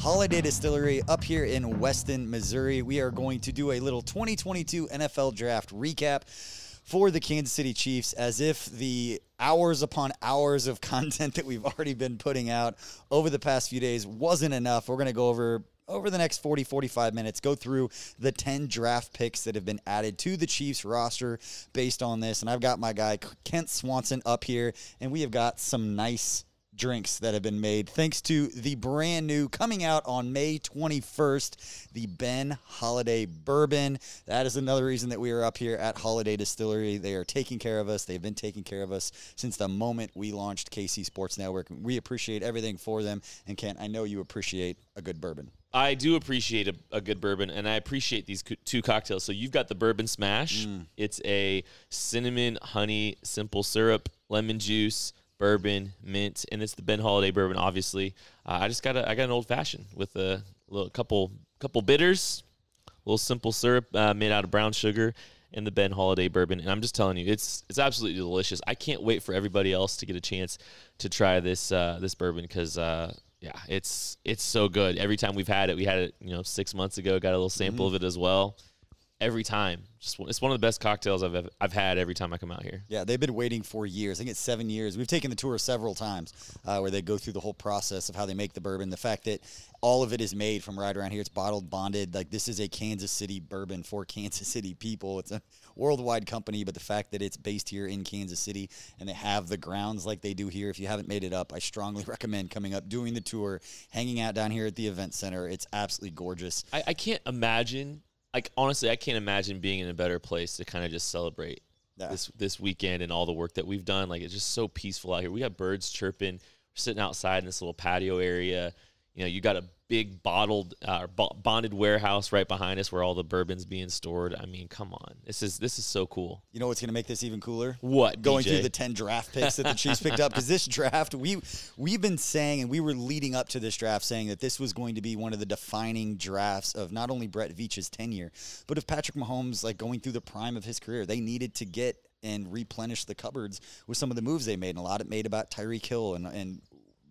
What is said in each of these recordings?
Holladay Distillery up here in Weston, Missouri. We are going to do a little 2022 NFL Draft recap for the Kansas City Chiefs as if the hours upon hours of content that we've already been putting out over the past few days wasn't enough. We're going to go over over the next 40 45 minutes go through the 10 draft picks that have been added to the Chiefs roster based on this and I've got my guy Kent Swanson up here and we have got some nice drinks that have been made thanks to the brand new coming out on May 21st, the Ben Holladay Bourbon. That is another reason that we are up here at Holladay Distillery. They are taking care of us. They've been taking care of us since the moment we launched KC Sports Network. We appreciate everything for them. And Kent, I know you appreciate a good bourbon. I do appreciate a, a, good bourbon, and I appreciate these co- two cocktails. So you've got the bourbon smash. Mm. It's a cinnamon, honey, simple syrup, lemon juice, bourbon, mint, and it's the Ben Holladay bourbon. Obviously, uh, I just got a I got an old fashioned with a little couple couple bitters, a little simple syrup uh, made out of brown sugar, and the Ben Holladay bourbon. And I'm just telling you, it's it's absolutely delicious. I can't wait for everybody else to get a chance to try this uh, this bourbon because. Uh, yeah, it's it's so good. Every time we've had it, we had it, you know, six months ago. Got a little sample mm-hmm. of it as well every time. Just it's one of the best cocktails I've I've had every time I come out here. Yeah, they've been waiting for years. I think it's seven years. We've taken the tour several times uh, where they go through the whole process of how they make the bourbon. The fact that all of it is made from right around here. It's bottled, bonded. Like this is a Kansas City bourbon for Kansas City people. It's a worldwide company, but the fact that it's based here in Kansas City and they have the grounds like they do here. If you haven't made it up, I strongly recommend coming up, doing the tour, hanging out down here at the event center. It's absolutely gorgeous. I, I can't imagine like honestly, I can't imagine being in a better place to kind of just celebrate this this weekend and all the work that we've done. Like it's just so peaceful out here. We got birds chirping. We're sitting outside in this little patio area. You know, you got a big bottled uh, bonded warehouse right behind us where all the bourbon's being stored. I mean, come on, this is this is so cool. You know what's going to make this even cooler? What going DJ? through the ten draft picks that the Chiefs picked up because this draft we we've been saying and we were leading up to this draft saying that this was going to be one of the defining drafts of not only Brett Veach's tenure but of Patrick Mahomes like going through the prime of his career. They needed to get and replenish the cupboards with some of the moves they made. And a lot of it made about Tyreek Hill and, and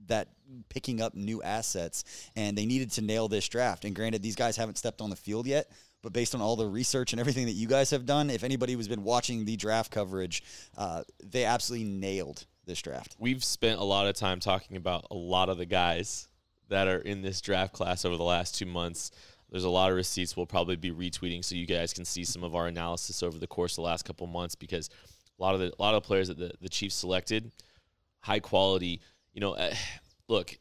that picking up new assets, and they needed to nail this draft. And granted, these guys haven't stepped on the field yet, but based on all the research and everything that you guys have done, if anybody has been watching the draft coverage, uh, they absolutely nailed this draft. We've spent a lot of time talking about a lot of the guys that are in this draft class over the last two months. There's a lot of receipts we'll probably be retweeting so you guys can see some of our analysis over the course of the last couple months because a lot of the a lot of players that the, the Chiefs selected, high quality you know, uh, look,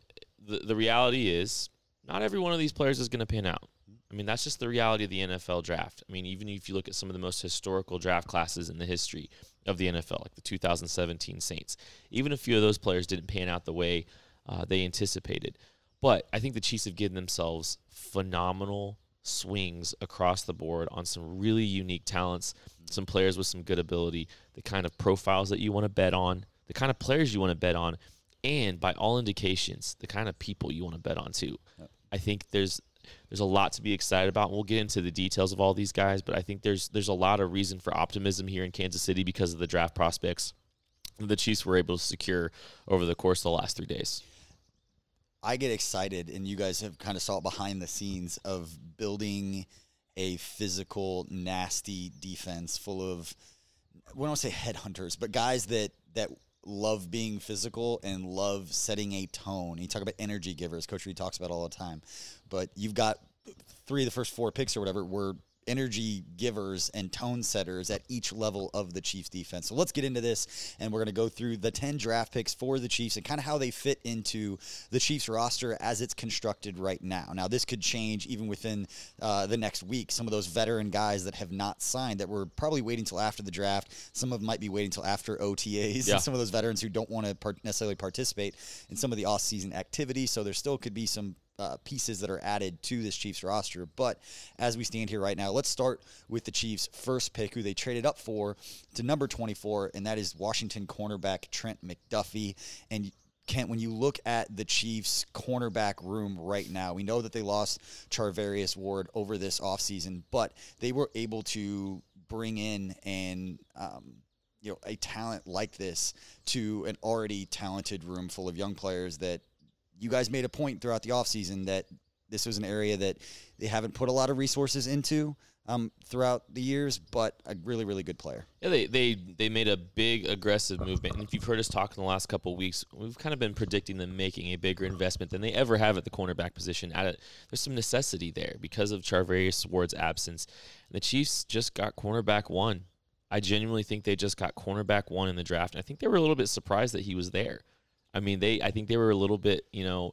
the, the reality is not every one of these players is going to pan out. I mean, that's just the reality of the NFL draft. I mean, even if you look at some of the most historical draft classes in the history of the NFL, like the 2017 Saints, even a few of those players didn't pan out the way uh, they anticipated. But I think the Chiefs have given themselves phenomenal swings across the board on some really unique talents, some players with some good ability, the kind of profiles that you want to bet on, the kind of players you want to bet on and by all indications, the kind of people you want to bet on too. Yep. I think there's there's a lot to be excited about. We'll get into the details of all these guys, but I think there's there's a lot of reason for optimism here in Kansas City because of the draft prospects the Chiefs were able to secure over the course of the last three days. I get excited, and you guys have kind of saw it behind the scenes of building a physical, nasty defense full of, we don't say headhunters, but guys that that love being physical and love setting a tone. You talk about energy givers, Coach Reid talks about all the time, but you've got three of the first four picks or whatever were energy givers and tone setters at each level of the Chiefs defense. So let's get into this and we're going to go through the 10 draft picks for the Chiefs and kind of how they fit into the Chiefs roster as it's constructed right now. Now, this could change even within uh, the next week. Some of those veteran guys that have not signed that were probably waiting until after the draft, some of them might be waiting until after OTAs. Yeah. some of those veterans who don't want to part- necessarily participate in some of the off-season activity. So there still could be some uh, pieces that are added to this Chiefs roster. But as we stand here right now, let's start with the Chiefs' first pick, who they traded up for to number 24, and that is Washington cornerback Trent McDuffie. And Kent, when you look at the Chiefs' cornerback room right now, we know that they lost Charvarius Ward over this offseason, but they were able to bring in and um, you know a talent like this to an already talented room full of young players that you guys made a point throughout the offseason that this was an area that they haven't put a lot of resources into um, throughout the years, but a really, really good player. Yeah, they, they they made a big aggressive movement, and if you've heard us talk in the last couple weeks, we've kind of been predicting them making a bigger investment than they ever have at the cornerback position. At there's some necessity there because of Charvarius Ward's absence. The Chiefs just got cornerback one. I genuinely think they just got cornerback one in the draft, and I think they were a little bit surprised that he was there. I mean, they I think they were a little bit, you know,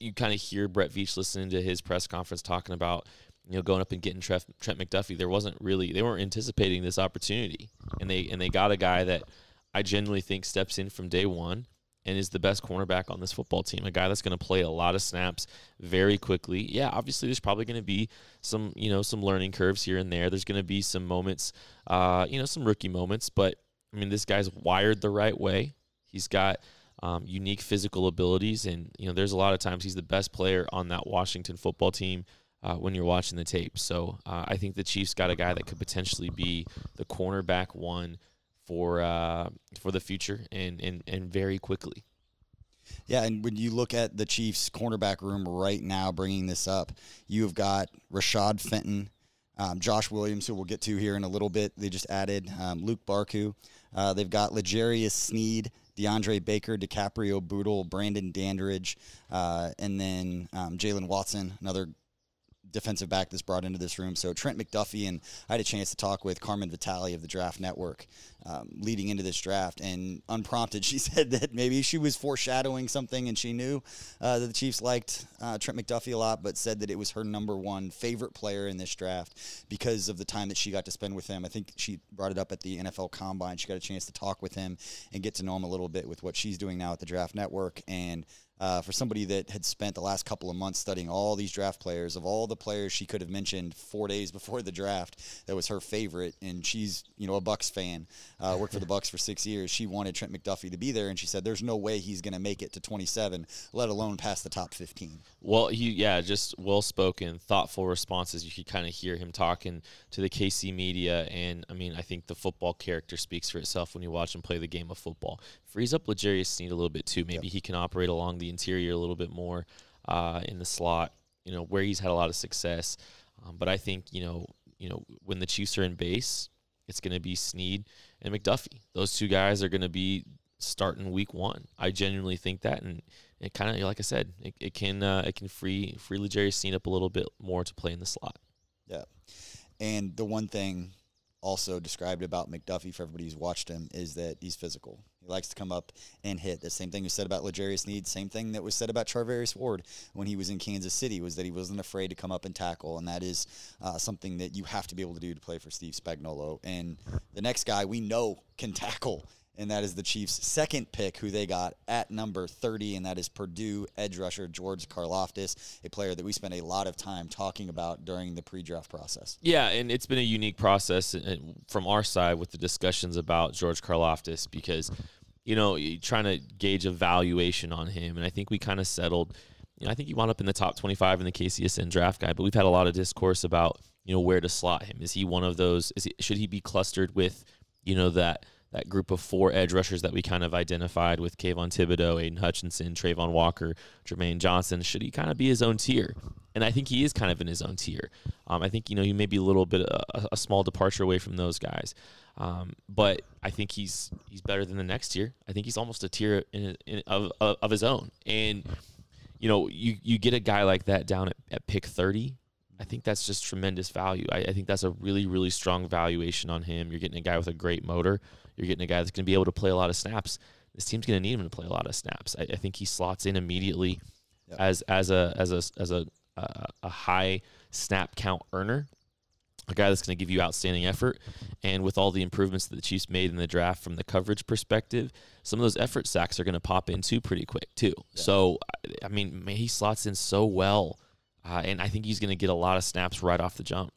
you kind of hear Brett Veach listening to his press conference talking about, you know, going up and getting Trent, Trent McDuffie. There wasn't really they weren't anticipating this opportunity, and they and they got a guy that I genuinely think steps in from day one and is the best cornerback on this football team. A guy that's going to play a lot of snaps very quickly. Yeah, obviously there's probably going to be some you know some learning curves here and there. There's going to be some moments, uh, you know, some rookie moments, but I mean this guy's wired the right way. He's got um, unique physical abilities, and you know, there's a lot of times he's the best player on that Washington football team uh, when you're watching the tape. So uh, I think the Chiefs got a guy that could potentially be the cornerback one for uh, for the future, and and and very quickly. Yeah, and when you look at the Chiefs' cornerback room right now, bringing this up, you have got Rashad Fenton, um, Josh Williams, who we'll get to here in a little bit. They just added um, Luke Barku. Uh, they've got L'Jarius Sneed, DeAndre Baker, DiCaprio Bootle, Brandon Dandridge, uh, and then um, Jaylen Watson, another defensive back that's brought into this room. So Trent McDuffie and I had a chance to talk with Carmen Vitale of the Draft Network um, leading into this draft, and unprompted, she said that maybe she was foreshadowing something, and she knew uh, that the Chiefs liked uh, Trent McDuffie a lot, but said that it was her number one favorite player in this draft because of the time that she got to spend with him. I think she brought it up at the NFL Combine. She got a chance to talk with him and get to know him a little bit with what she's doing now at the Draft Network, and uh, for somebody that had spent the last couple of months studying all these draft players, of all the players she could have mentioned four days before the draft, that was her favorite, and she's you know a Bucks fan, uh, worked for the Bucks for six years. She wanted Trent McDuffie to be there, and she said, "There's no way he's going to make it to 27, let alone past the top 15." Well, he yeah, just well spoken, thoughtful responses. You could kind of hear him talking to the KC media, and I mean, I think the football character speaks for itself when you watch him play the game of football. Frees up L'Jarius Sneed a little bit too. Maybe Yep. he can operate along the interior a little bit more uh, in the slot. You know where he's had a lot of success, um, but I think you know you know when the Chiefs are in base, it's going to be Sneed and McDuffie. Those two guys are going to be starting week one. I genuinely think that, and it kind of like I said, it, it can uh, it can free free L'Jarius Sneed up a little bit more to play in the slot. Yeah. And the one thing also described about McDuffie for everybody who's watched him is that he's physical. He likes to come up and hit. The same thing was said about L'Jarius Sneed. Same thing that was said about Charvarius Ward when he was in Kansas City was that he wasn't afraid to come up and tackle, and that is uh, something that you have to be able to do to play for Steve Spagnuolo. And the next guy we know can tackle and that is the Chiefs' second pick, who they got at number 30, and that is Purdue edge rusher George Karlaftis, a player that we spent a lot of time talking about during the pre-draft process. Yeah, and it's been a unique process uh, from our side with the discussions about George Karlaftis because, you know, trying to gauge a valuation on him, and I think we kind of settled. You know, I think he wound up in the top 25 in the KCSN draft guide, but we've had a lot of discourse about you know where to slot him. Is he one of those? Is he, should he be clustered with you know that that group of four edge rushers that we kind of identified with Kayvon Thibodeaux, Aidan Hutchinson, Travon Walker, Jermaine Johnson. Should he kind of be his own tier? And I think he is kind of in his own tier. Um, I think you know he may be a little bit uh, a, small departure away from those guys, um, but I think he's he's better than the next tier. I think he's almost a tier in, in, of, of of his own. And you know you you get a guy like that down at, at pick thirty. I think that's just tremendous value. I, I think that's a really really strong valuation on him. You're getting a guy with a great motor. You're getting a guy that's going to be able to play a lot of snaps. This team's going to need him to play a lot of snaps. I, I think he slots in immediately Yep. as as a as a as a uh, a high snap count earner, a guy that's going to give you outstanding effort. And with all the improvements that the Chiefs made in the draft from the coverage perspective, some of those effort sacks are going to pop in too pretty quick too. So I- I mean, man, he slots in so well, uh, and I think he's going to get a lot of snaps right off the jump.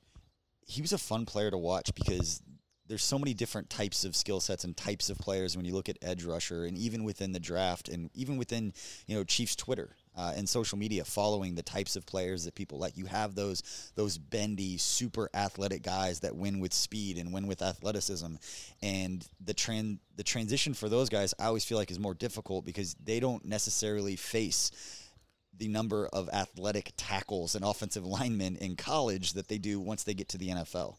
he was a fun player to watch because there's so many different types of skill sets and types of players when you look at edge rusher and even within the draft and even within you know Chiefs Twitter uh, and social media following the types of players that people like you have those those bendy super athletic guys that win with speed and win with athleticism and the tran the transition for those guys I always feel like is more difficult because they don't necessarily face the number of athletic tackles and offensive linemen in college that they do once they get to the NFL.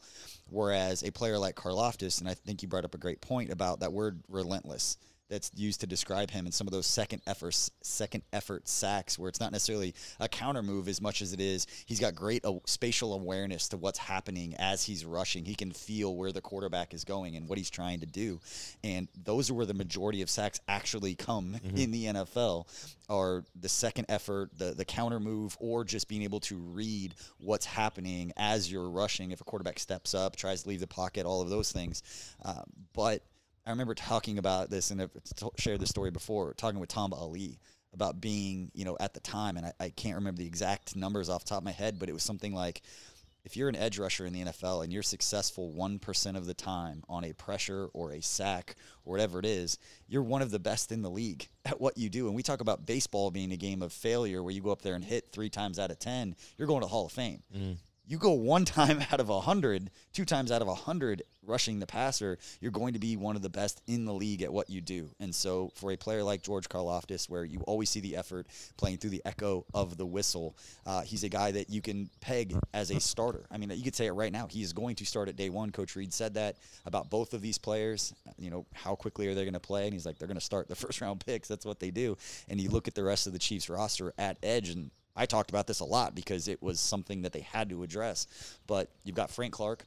Whereas a player like Karlaftis, and I think you brought up a great point about that word relentless that's used to describe him and some of those second efforts second effort sacks where it's not necessarily a counter move as much as it is he's got great uh, spatial awareness to what's happening as he's rushing. He can feel where the quarterback is going and what he's trying to do. And those are where the majority of sacks actually come in the NFL are the second effort the the counter move or just being able to read what's happening as you're rushing. If a quarterback steps up tries to leave the pocket all of those things. Um, but I remember talking about this and I've t- shared this story before, talking with Tom Ali about being, you know, at the time, and I, I can't remember the exact numbers off top of my head, but it was something like if you're an edge rusher in the NFL and you're successful 1% of the time on a pressure or a sack or whatever it is, you're one of the best in the league at what you do. And we talk about baseball being a game of failure where you go up there and hit three times out of 10, you're going to Hall of Fame mm-hmm. You go one time out of a hundred, two times out of a hundred rushing the passer, you're going to be one of the best in the league at what you do. And so for a player like George Karlaftis, where you always see the effort playing through the echo of the whistle, uh, he's a guy that you can peg as a starter. I mean, you could say it right now. He is going to start at day one. Coach Reid said that about both of these players. You know, how quickly are they going to play? And he's like, they're going to start the first round picks. That's what they do. And you look at the rest of the Chiefs roster at edge and I talked about this a lot because it was something that they had to address. But you've got Frank Clark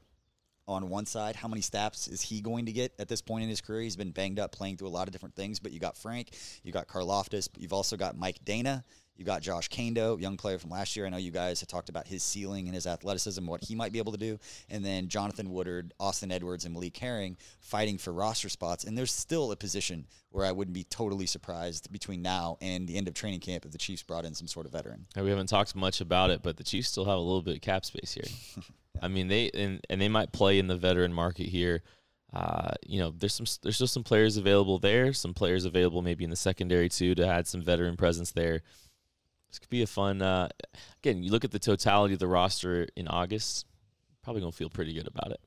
on one side. How many snaps is he going to get at this point in his career? He's been banged up playing through a lot of different things, but you got Frank, you got Karlaftis, but you've also got Mike Danna. You got Josh Kaindoh, young player from last year. I know you guys had talked about his ceiling and his athleticism, what he might be able to do. And then Jonathan Woodard, Austin Edwards, and Malik Herring fighting for roster spots. And there's still a position where I wouldn't be totally surprised between now and the end of training camp if the Chiefs brought in some sort of veteran. And we haven't talked much about it, but the Chiefs still have a little bit of cap space here. I mean, they and, and they might play in the veteran market here. Uh, you know, there's some there's still some players available there, some players available maybe in the secondary too to add some veteran presence there. This could be a fun. Uh, again, you look at the totality of the roster in August, probably gonna feel pretty good about it.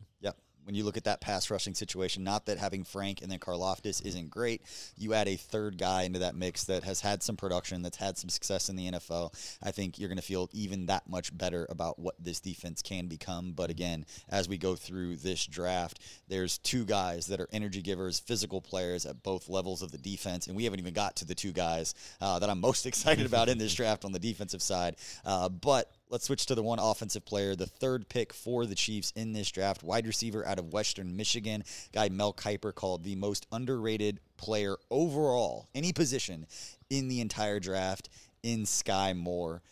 When you look at that pass rushing situation, not that having Frank and then Karlaftis isn't great, you add a third guy into that mix that has had some production, that's had some success in the NFL. I think you're going to feel even that much better about what this defense can become. But again, as we go through this draft, there's two guys that are energy givers, physical players at both levels of the defense, and we haven't even got to the two guys uh, that I'm most excited about in this draft on the defensive side. Uh, but Let's switch to the one offensive player, the third pick for the Chiefs in this draft, wide receiver out of Western Michigan, guy Mel Kiper called the most underrated player overall, any position in the entire draft in Skyy Moore.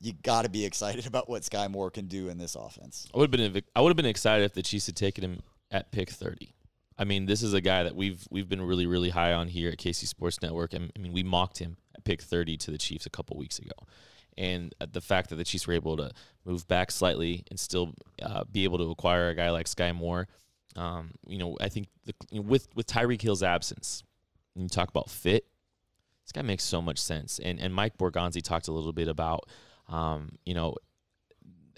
You got to be excited about what Skyy Moore can do in this offense. I would have been I would have been excited if the Chiefs had taken him at pick 30. I mean, this is a guy that we've we've been really really high on here at KC Sports Network. I mean, we mocked him at pick 30 to the Chiefs a couple weeks ago. And uh, the fact that the Chiefs were able to move back slightly and still uh, be able to acquire a guy like Skyy Moore, um, you know, I think the, you know, with with Tyreek Hill's absence, you talk about fit, this guy makes so much sense. And and Mike Borgonzi talked a little bit about, um, you know,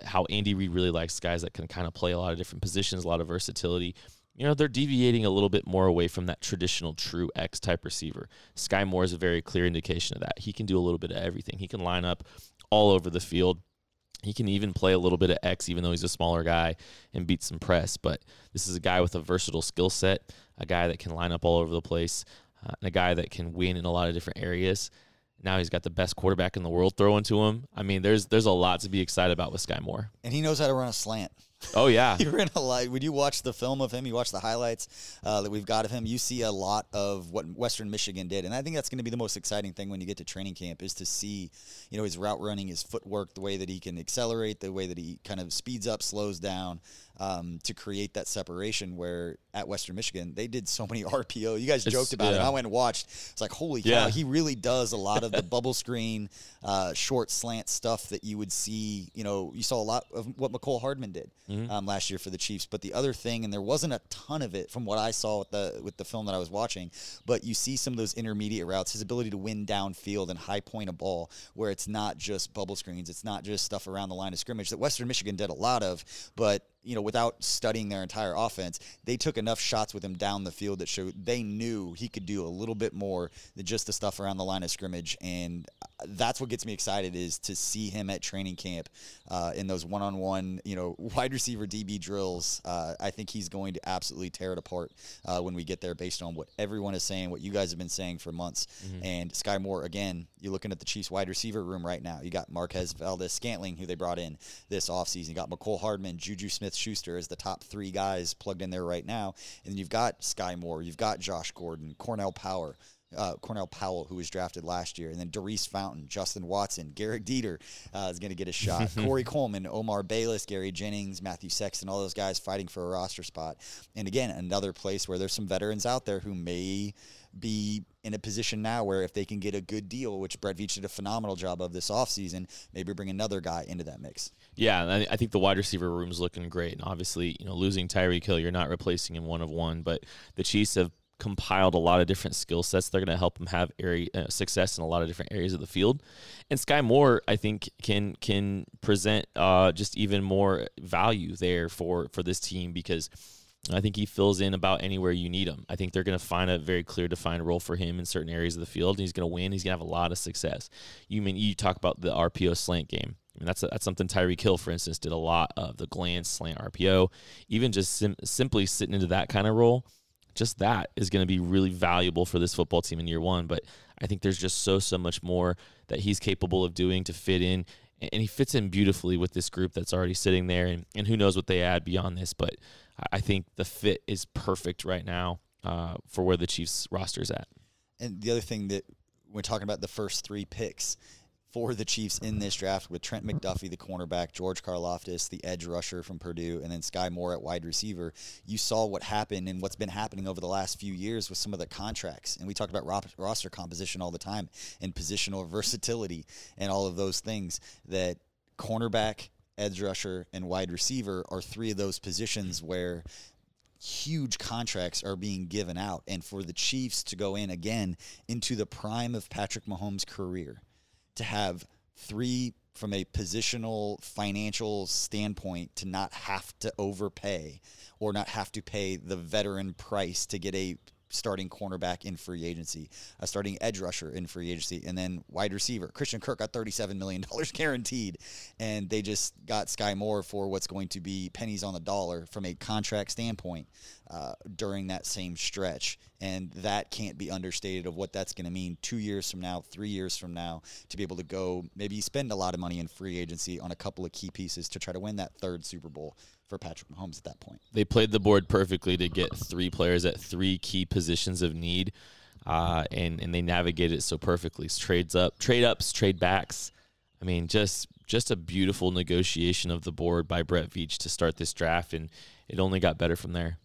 how Andy Reid really likes guys that can kind of play a lot of different positions, a lot of versatility. You know, they're deviating a little bit more away from that traditional true X type receiver. Skyy Moore is a very clear indication of that. He can do a little bit of everything. He can line up all over the field. He can even play a little bit of X, even though he's a smaller guy, and beat some press. But this is a guy with a versatile skill set, a guy that can line up all over the place, uh, and a guy that can win in a lot of different areas. Now he's got the best quarterback in the world throwing to him. I mean, there's there's a lot to be excited about with Skyy Moore. And he knows how to run a slant. Oh yeah, you're in a lot. When you watch the film of him, you watch the highlights uh, that we've got of him. You see a lot of what Western Michigan did, and I think that's going to be the most exciting thing when you get to training camp is to see, you know, his route running, his footwork, the way that he can accelerate, the way that he kind of speeds up, slows down, um, to create that separation. Where at Western Michigan, they did so many RPO. You guys it's, joked about yeah. it. I went and watched. It's like holy cow, yeah. he really does a lot of the bubble screen, uh, short slant stuff that you would see. You know, you saw a lot of what Mecole Hardman did mm-hmm. um, last year for the Chiefs. But the other thing, and there wasn't a ton of it from what I saw with the with the film that I was watching, but you see some of those intermediate routes, his ability to win downfield and high point a ball, where it's not just bubble screens, it's not just stuff around the line of scrimmage that Western Michigan did a lot of, but you know, without studying their entire offense, they took enough shots with him down the field that showed they knew he could do a little bit more than just the stuff around the line of scrimmage. And that's what gets me excited is to see him at training camp uh, in those one-on-one, you know, wide receiver DB drills. Uh, I think he's going to absolutely tear it apart uh, when we get there, based on what everyone is saying, what you guys have been saying for months. Mm-hmm. And Skyy Moore, again, you're looking at the Chiefs wide receiver room right now. You got Marquez Valdes-Scantling, who they brought in this offseason. You got Mecole Hardman, Juju Smith Schuster as the top three guys plugged in there right now. And then you've got Skyy Moore, you've got Josh Gordon, Cornell Power. Uh, Cornell Powell, who was drafted last year, and then Daurice Fountain, Justin Watson, Gehrig Dieter uh, is going to get a shot. Corey Coleman, Omar Bayless, Gary Jennings, Matthew Sexton, all those guys fighting for a roster spot. And again, another place where there's some veterans out there who may be in a position now where if they can get a good deal, which Brett Veach did a phenomenal job of this offseason, maybe bring another guy into that mix. Yeah, I think the wide receiver room's looking great. And obviously, you know, losing Tyreek Hill, you're not replacing him one of one, but the Chiefs have compiled a lot of different skill sets. They're going to help him have area uh, success in a lot of different areas of the field. And Skyy Moore, I think, can can present uh, just even more value there for for this team because I think he fills in about anywhere you need him. I think they're going to find a very clear defined role for him in certain areas of the field, and he's going to win. He's going to have a lot of success. You mean you talk about the RPO slant game? I mean that's a, that's something Tyreek Hill, for instance, did a lot of the glance slant RPO. Even just sim- simply sitting into that kind of role, just that is going to be really valuable for this football team in year one. But I think there's just so so much more that he's capable of doing to fit in and he fits in beautifully with this group that's already sitting there and, and who knows what they add beyond this but I think the fit is perfect right now uh, for where the Chiefs roster is at. And the other thing that we're talking about the first three picks for the Chiefs in this draft with Trent McDuffie, the cornerback, George Karlaftis, the edge rusher from Purdue, and then Skyy Moore at wide receiver. You saw what happened and what's been happening over the last few years with some of the contracts. And we talked about roster composition all the time and positional versatility and all of those things that cornerback, edge rusher, and wide receiver are three of those positions where huge contracts are being given out. And for the Chiefs to go in again into the prime of Patrick Mahomes' career, to have three from a positional financial standpoint to not have to overpay or not have to pay the veteran price to get a starting cornerback in free agency, a starting edge rusher in free agency, and then wide receiver. Christian Kirk got $37 million guaranteed, and they just got Skyy Moore for what's going to be pennies on the dollar from a contract standpoint uh, during that same stretch. And that can't be understated of what that's going to mean two years from now, three years from now, to be able to go maybe spend a lot of money in free agency on a couple of key pieces to try to win that third Super Bowl for Patrick Mahomes at that point. They played the board perfectly to get three players at three key positions of need, uh, and and they navigated it so perfectly. Trades up, trade ups, trade backs. I mean, just just a beautiful negotiation of the board by Brett Veach to start this draft, and it only got better from there.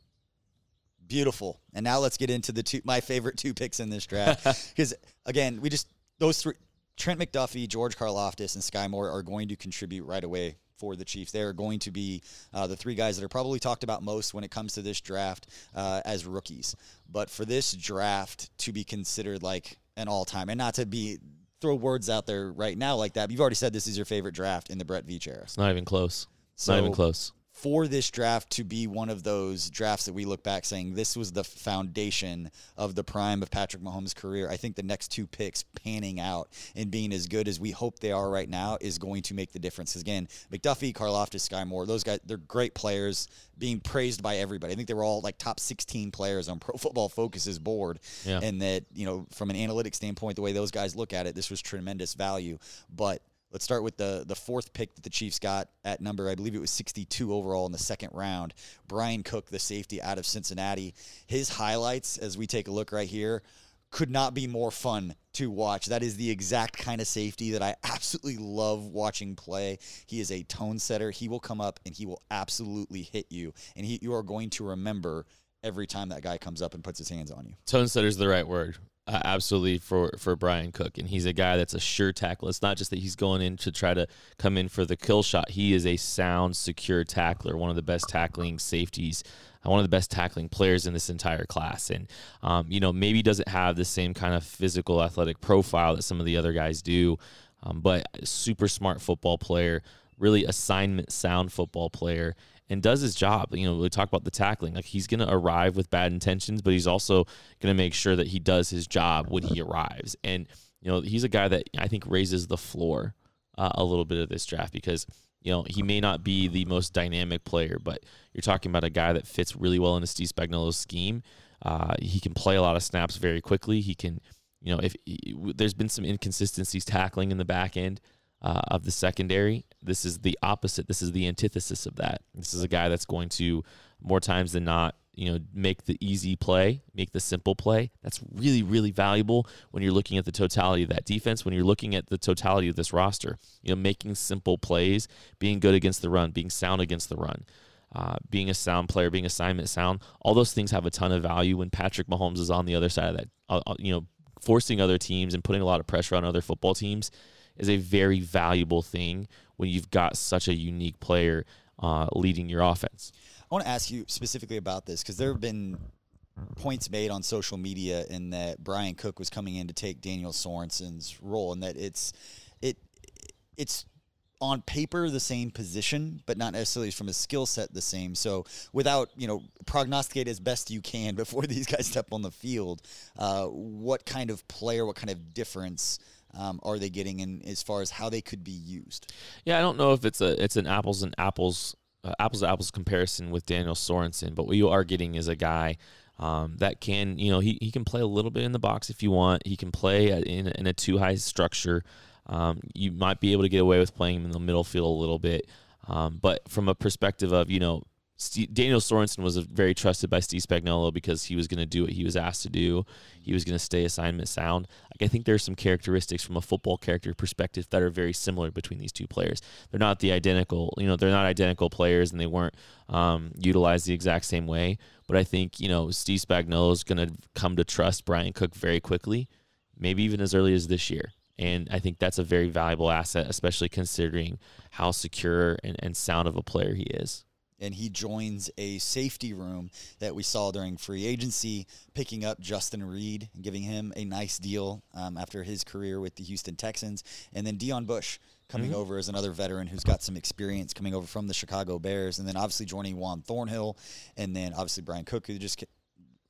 Beautiful. And now let's get into the two my favorite two picks in this draft because again, we just those three Trent McDuffie, George Karlaftis, and Skyy Moore are going to contribute right away for the Chiefs. They are going to be uh, the three guys that are probably talked about most when it comes to this draft uh, as rookies. But for this draft to be considered like an all time, and not to be throw words out there right now like that, you've already said this is your favorite draft in the Brett Veach era. It's not even close. It's so, not even close for this draft to be one of those drafts that we look back saying this was the foundation of the prime of Patrick Mahomes' career, I think the next two picks panning out and being as good as we hope they are right now is going to make the difference. Again, McDuffie, Karlaftis, Skyy Moore, those guys, they're great players being praised by everybody. I think they were all like top 16 players on Pro Football Focus's board. Yeah. And that, you know, from an analytic standpoint, the way those guys look at it, this was tremendous value. But Let's start with the the fourth pick that the Chiefs got at number, I believe it was 62 overall in the second round. Bryan Cook, the safety out of Cincinnati. His highlights, as we take a look right here, could not be more fun to watch. That is the exact kind of safety that I absolutely love watching play. He is a tone setter. He will come up and he will absolutely hit you, and he, you are going to remember every time that guy comes up and puts his hands on you. Tone setter is the right word. Uh, absolutely for for Bryan Cook, and he's a guy that's a sure tackle. It's not just that he's going in to try to come in for the kill shot. He is a sound, secure tackler, one of the best tackling safeties, uh, one of the best tackling players in this entire class. And um, you know, maybe doesn't have the same kind of physical, athletic profile that some of the other guys do, um, but super smart football player, really assignment sound football player and does his job. You know, we talk about the tackling. Like he's going to arrive with bad intentions, but he's also going to make sure that he does his job when he arrives. And you know, he's a guy that I think raises the floor uh, a little bit of this draft because you know he may not be the most dynamic player, but you're talking about a guy that fits really well into Steve Spagnuolo's scheme. Uh, he can play a lot of snaps very quickly. He can, you know, if he, there's been some inconsistencies tackling in the back end uh, of the secondary. This is the opposite. This is the antithesis of that. This is a guy that's going to more times than not, you know, make the easy play, make the simple play. That's really, really valuable when you're looking at the totality of that defense. When you're looking at the totality of this roster, you know, making simple plays, being good against the run, being sound against the run. Uh, being a sound player, being assignment sound, all those things have a ton of value when Patrick Mahomes is on the other side of that. Uh, uh you know, forcing other teams and putting a lot of pressure on other football teams is a very valuable thing when you've got such a unique player uh, leading your offense. I want to ask you specifically about this because there have been points made on social media in that Bryan Cook was coming in to take Daniel Sorensen's role, and that it's it it's on paper the same position, but not necessarily from a skill set the same. So without you know prognosticate as best you can before these guys step on the field, uh, what kind of player, what kind of difference um, are they getting in as far as how they could be used? Yeah, I don't know if it's a it's an apples and apples uh, apples to apples comparison with Daniel Sorensen, but what you are getting is a guy um, that can you know he, he can play a little bit in the box if you want. He can play in, in a two high structure. Um, you might be able to get away with playing him in the middle field a little bit. Um, but from a perspective of, you know, Steve, Daniel Sorensen was very trusted by Steve Spagnuolo because he was going to do what he was asked to do. He was going to stay assignment sound. Like I think there's some characteristics from a football character perspective that are very similar between these two players. They're not the identical, you know, they're not identical players, and they weren't um, utilized the exact same way. But I think you know Steve Spagnuolo is going to come to trust Bryan Cook very quickly, maybe even as early as this year. And I think that's a very valuable asset, especially considering how secure and, and sound of a player he is and he joins a safety room that we saw during free agency, picking up Justin Reid and giving him a nice deal um, after his career with the Houston Texans, and then Deon Bush coming mm-hmm. over as another veteran who's got some experience coming over from the Chicago Bears, and then obviously joining Juan Thornhill, and then obviously Bryan Cook, who just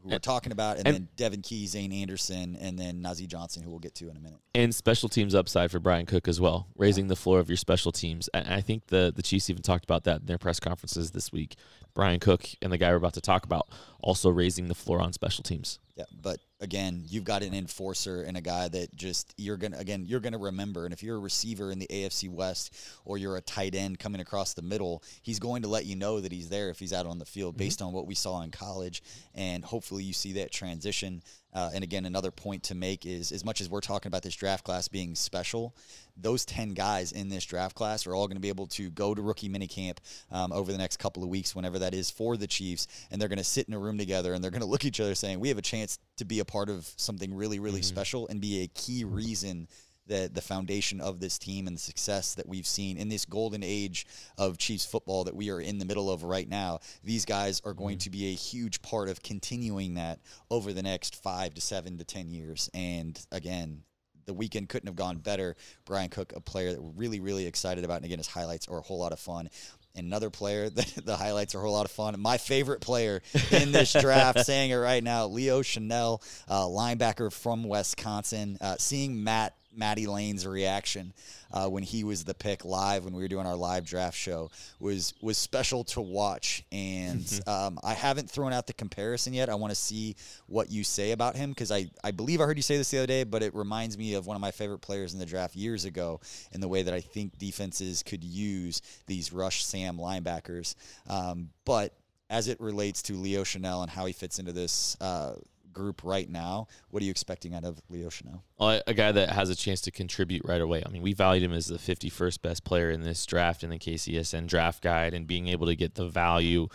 who we're talking about, and, and, then Devon Key, Zayne Anderson, and then Nazeeh Johnson, who we'll get to in a minute. And special teams upside for Bryan Cook as well, raising yeah. the floor of your special teams. And I think the the Chiefs even talked about that in their press conferences this week. Bryan Cook and the guy we're about to talk about also raising the floor on special teams. Yeah, but again, you've got an enforcer and a guy that just you're gonna again you're gonna remember. And if you're a receiver in the AFC West or you're a tight end coming across the middle, he's going to let you know that he's there if he's out on the field, mm-hmm. based on what we saw in college. And hopefully, you see that transition. Uh, and again, another point to make is as much as we're talking about this draft class being special, those 10 guys in this draft class are all going to be able to go to rookie minicamp um, over the next couple of weeks, whenever that is for the Chiefs. And they're going to sit in a room together and they're going to look at each other saying, We have a chance to be a part of something really, really mm-hmm. special and be a key reason that the foundation of this team and the success that we've seen in this golden age of Chiefs football that we are in the middle of right now. These guys are going mm-hmm. to be a huge part of continuing that over the next five to seven to 10 years. And again, the weekend couldn't have gone better. Bryan Cook, a player that we're really, really excited about. And again, his highlights are a whole lot of fun. And another player, the, the highlights are a whole lot of fun. My favorite player in this draft, saying it right now, Leo Chenal, uh, linebacker from Wisconsin. Uh, seeing Matt Matty Lane's reaction uh, when he was the pick live when we were doing our live draft show was was special to watch. And um, I haven't thrown out the comparison yet. I want to see what you say about him because I, I believe I heard you say this the other day, but it reminds me of one of my favorite players in the draft years ago in the way that I think defenses could use these rush Sam linebackers. Um, but as it relates to Leo Chenal and how he fits into this uh, group right now. What are you expecting out of Leo Chenal? Well, a guy that has a chance to contribute right away. I mean, we valued him as the 51st best player in this draft in the KCSN draft guide, and being able to get the value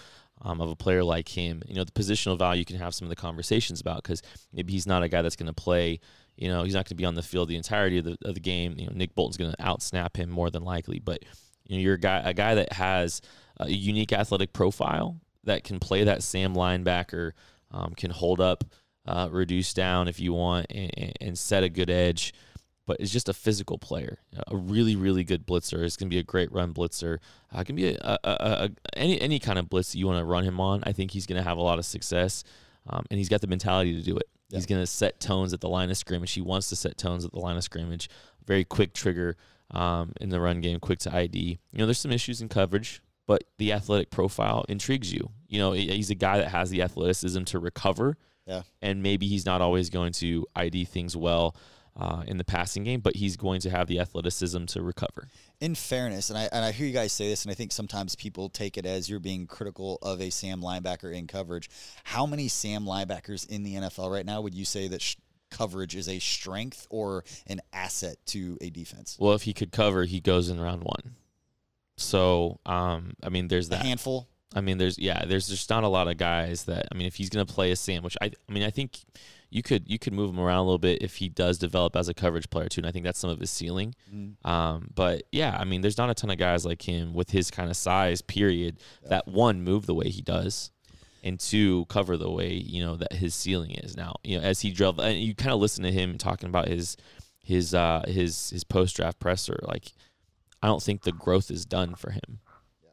um, of a player like him. You know, the positional value you can have some of the conversations about because maybe he's not a guy that's going to play. You know, he's not going to be on the field the entirety of the, of the game. You know, Nick Bolton's going to outsnap him more than likely, but you know, you're a guy, a guy that has a unique athletic profile that can play that Sam linebacker, um, can hold up uh, reduce down if you want, and, and, set a good edge. But it's just a physical player, a really, really good blitzer. It's going to be a great run blitzer. Uh, can be a, a, a, any any kind of blitz you want to run him on. I think he's going to have a lot of success, um, and he's got the mentality to do it. Yeah. He's going to set tones at the line of scrimmage. He wants to set tones at the line of scrimmage. Very quick trigger um, in the run game, quick to ID. You know, there's some issues in coverage, but the athletic profile intrigues you. You know, he's a guy that has the athleticism to recover yeah. And maybe he's not always going to ID things well uh, in the passing game, but he's going to have the athleticism to recover. In fairness, and I, and I hear you guys say this, and I think sometimes people take it as you're being critical of a Sam linebacker in coverage. How many Sam linebackers in the NFL right now would you say that sh- coverage is a strength or an asset to a defense? Well, if he could cover, he goes in round one. So, um, I mean, there's that a handful. I mean, there's yeah, there's just not a lot of guys that I mean, if he's gonna play a sandwich, I I mean, I think you could you could move him around a little bit if he does develop as a coverage player too, and I think that's some of his ceiling. Mm. Um, but yeah, I mean, there's not a ton of guys like him with his kind of size. Period. Yeah. That one move the way he does, and two cover the way you know that his ceiling is now. You know, as he drove, and you kind of listen to him talking about his his uh his his post draft presser. Like, I don't think the growth is done for him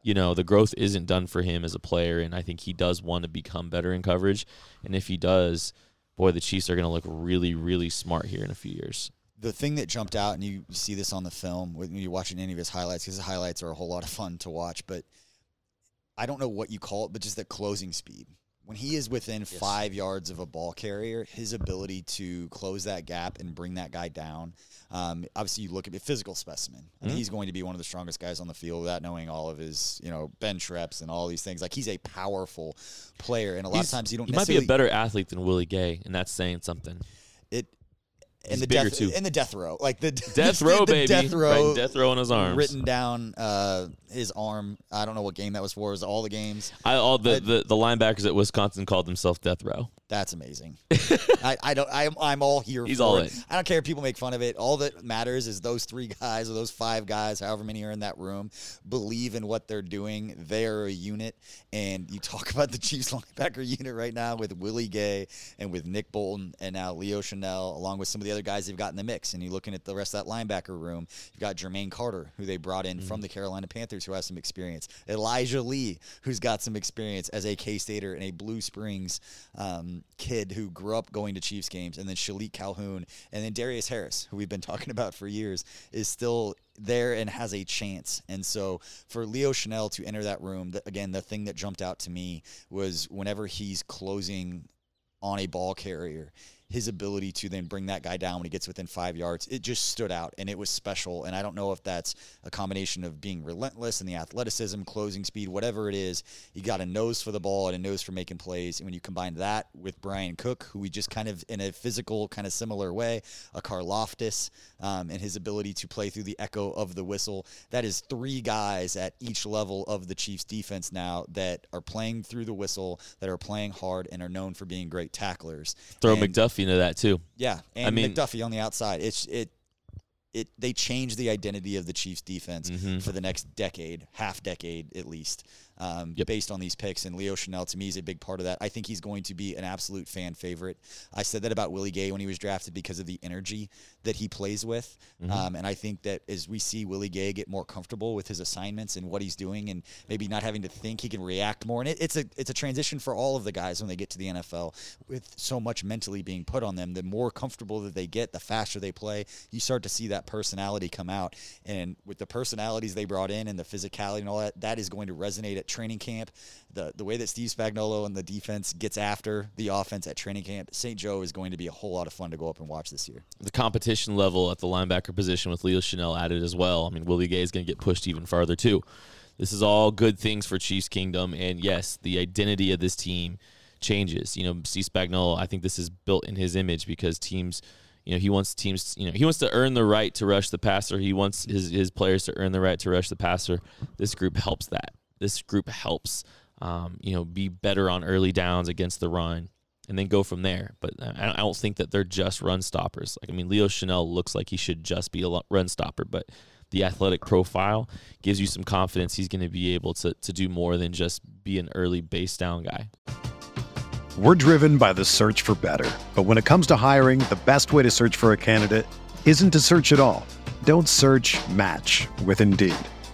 you know, the growth isn't done for him as a player, and I think he does want to become better in coverage. And if he does, boy, the Chiefs are going to look really, really smart here in a few years. The thing that jumped out, and you see this on the film when you're watching any of his highlights, because the highlights are a whole lot of fun to watch, but I don't know what you call it, but just the closing speed when he is within yes. five yards of a ball carrier, his ability to close that gap and bring that guy down. Um, obviously, you look at the physical specimen. Mm-hmm. he's going to be one of the strongest guys on the field without knowing all of his, you know, bench reps and all these things. Like he's a powerful player, and a lot he's, of times you don't. He might be a better athlete than Willie Gay, and that's saying something. It in the death in the death row, like the death row, the baby, death row, death row on his arms, written down uh, his arm. I don't know what game that was for. It was all the games. I all the, I, the the linebackers at Wisconsin called themselves death row. That's amazing. I, I don't. I'm I'm all here. He's for all it. in. I don't care if people make fun of it. All that matters is those three guys or those five guys, however many are in that room, believe in what they're doing. They are a unit. And you talk about the Chiefs linebacker unit right now with Willie Gay and with Nick Bolton and now Leo Chenal, along with some of the other guys they've got in the mix. And you're looking at the rest of that linebacker room. You've got Jermaine Carter, who they brought in mm-hmm. from the Carolina Panthers, who has some experience. Elijah Lee, who's got some experience as a K Stater and a Blue Springs um, kid who grew up going to Chiefs games, and then Shilique Calhoun, and then Darius Harris, who we've been talking about for years, is still there and has a chance. And so for Leo Chenal to enter that room, the, again, the thing that jumped out to me was whenever he's closing on a ball carrier, his ability to then bring that guy down when he gets within five yards, it just stood out and it was special. And I don't know if that's a combination of being relentless and the athleticism, closing speed, whatever it is. He got a nose for the ball and a nose for making plays. And when you combine that with Bryan Cook, who we just kind of in a physical, kind of similar way, a Karlaftis, um, and his ability to play through the echo of the whistle, that is three guys at each level of the Chiefs defense now that are playing through the whistle, that are playing hard, and are known for being great tacklers. Throw and, McDuffie into that too. Yeah, and I mean, McDuffie on the outside. It's it it they changed the identity of the Chiefs defense mm-hmm. for the next decade, half decade at least. Um, Yep. based on these picks. And Leo Chenal to me is a big part of that. I think he's going to be an absolute fan favorite. I said that about Willie Gay when he was drafted because of the energy that he plays with. Um, and I think that as we see Willie Gay get more comfortable with his assignments and what he's doing, and maybe not having to think, he can react more. And it, it's a it's a transition for all of the guys when they get to the NFL with so much mentally being put on them. The more comfortable that they get, the faster they play. You start to see that personality come out, and with the personalities they brought in and the physicality and all that, that is going to resonate at training camp. The the way that Steve Spagnuolo and the defense gets after the offense at training camp, St. Joe is going to be a whole lot of fun to go up and watch this year. the competition level at the linebacker position with Leo Chenal added as well. I mean, Willie Gay is going to get pushed even farther too. This is all good things for Chiefs Kingdom, and yes, the identity of this team changes. You know, Steve Spagnuolo, I think this is built in his image because teams, you know, he wants teams, you know, he wants to earn the right to rush the passer. He wants his his players to earn the right to rush the passer. This group helps that. This group helps, um, you know, be better on early downs against the run and then go from there. But I don't think that they're just run stoppers. Like I mean, Leo Chenal looks like he should just be a run stopper, but the athletic profile gives you some confidence he's going to be able to to do more than just be an early base down guy. We're driven by the search for better. But when it comes to hiring, the best way to search for a candidate isn't to search at all. Don't search match with Indeed.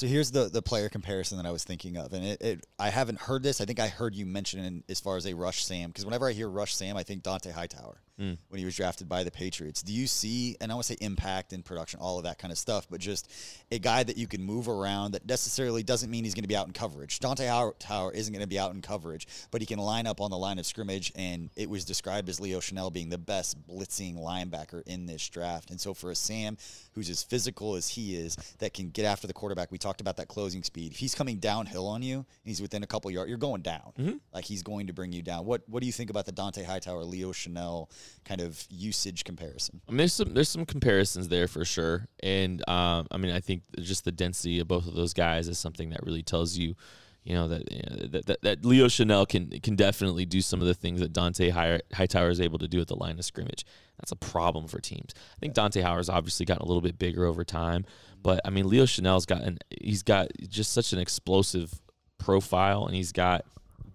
So here's the the player comparison that I was thinking of, and it, it I haven't heard this. I think I heard you mention it as far as a Rush Sam, because whenever I hear Rush Sam, I think Dont'a Hightower Mm. when he was drafted by the Patriots. Do you see, and I want to say impact in production, all of that kind of stuff, but just a guy that you can move around that necessarily doesn't mean he's going to be out in coverage. Dont'a Hightower isn't going to be out in coverage, but he can line up on the line of scrimmage, and it was described as Leo Chenal being the best blitzing linebacker in this draft. And so for a Sam who's as physical as he is, that can get after the quarterback, we talked about that closing speed. If he's coming downhill on you, and he's within a couple yards, you're going down. Mm-hmm. Like he's going to bring you down. What What do you think about the Dont'a Hightower, Leo Chenal kind of usage comparison? I mean, there's some there's some comparisons there for sure, and um, I mean, I think just the density of both of those guys is something that really tells you, you know, that you know, that, that, that Leo Chenal can can definitely do some of the things that Dante High- Hightower is able to do at the line of scrimmage. That's a problem for teams. I think Dante Howard's obviously gotten a little bit bigger over time, but I mean, Leo Chenal's gotten he's got just such an explosive profile, and he's got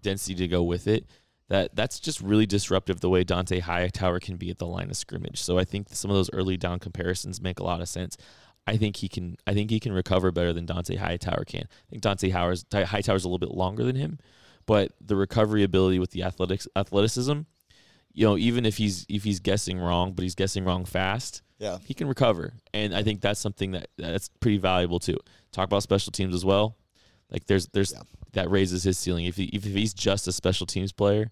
density to go with it that that's just really disruptive the way Dont'a Hightower can be at the line of scrimmage. So I think some of those early down comparisons make a lot of sense. I think he can I think he can recover better than Dont'a Hightower can. I think Dante Howard's, Hightower's a little bit longer than him, but the recovery ability with the athletics athleticism, you know, even if he's if he's guessing wrong, but he's guessing wrong fast, Yeah. he can recover. And I think that's something that that's pretty valuable too. Talk about special teams as well. Like there's there's Yeah. That raises his ceiling. If he if he's just a special teams player,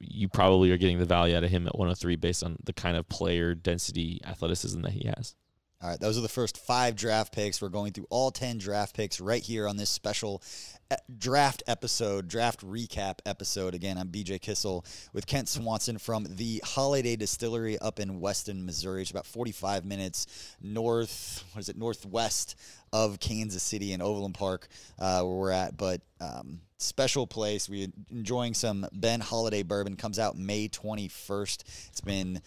you probably are getting the value out of him at 103 based on the kind of player density athleticism that he has. All right, those are the first five draft picks. We're going through all 10 draft picks right here on this special draft episode, draft recap episode. Again, I'm BJ Kissel with Kent Swanson from the Holladay Distillery up in Weston, Missouri. It's about 45 minutes north, what is it, northwest of Kansas City in Overland Park, uh, where we're at. But um, special place. We're enjoying some Ben Holladay bourbon. Comes out May 21st. It's been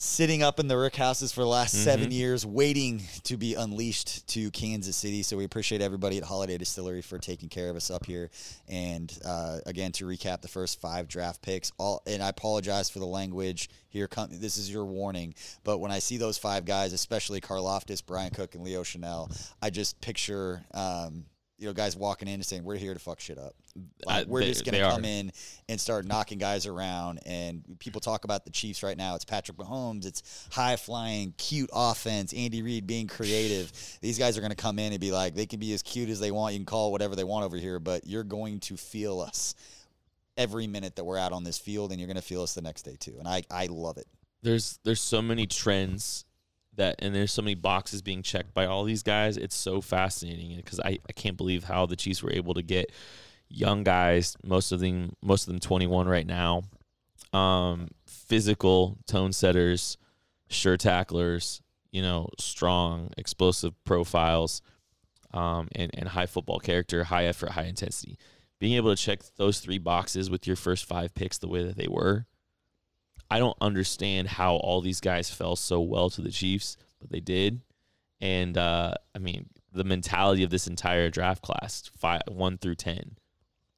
sitting up in the Rick houses for the last Mm-hmm. seven years, waiting to be unleashed to Kansas City. So we appreciate everybody at Holladay Distillery for taking care of us up here. And uh, again, to recap the first five draft picks, all and I apologize for the language. Here, come this is your warning. But when I see those five guys, especially Karlaftis, Bryan Cook, and Leo Chenal, I just picture. Um, you know, guys walking in and saying, "We're here to fuck shit up. Like, Uh, we're they- just gonna they are. come in and start knocking guys around." And people talk about the Chiefs right now. It's Patrick Mahomes. It's high flying, cute offense. Andy Reid being creative. These guys are gonna come in and be like, they can be as cute as they want. You can call whatever they want over here, but you're going to feel us every minute that we're out on this field, and you're gonna feel us the next day too. And I, I love it. there's there's so many trends that and there's so many boxes being checked by all these guys. It's so fascinating because I, I can't believe how the chiefs were able to get young guys most of them most of them 21 right now. Um physical tone setters sure tacklers you know strong explosive profiles um and, and high football character high effort high intensity. Being able to check those three boxes with your first five picks the way that they were I don't understand how all these guys fell so well to the Chiefs, but they did. And uh, I mean, the mentality of this entire draft class, five, one through ten,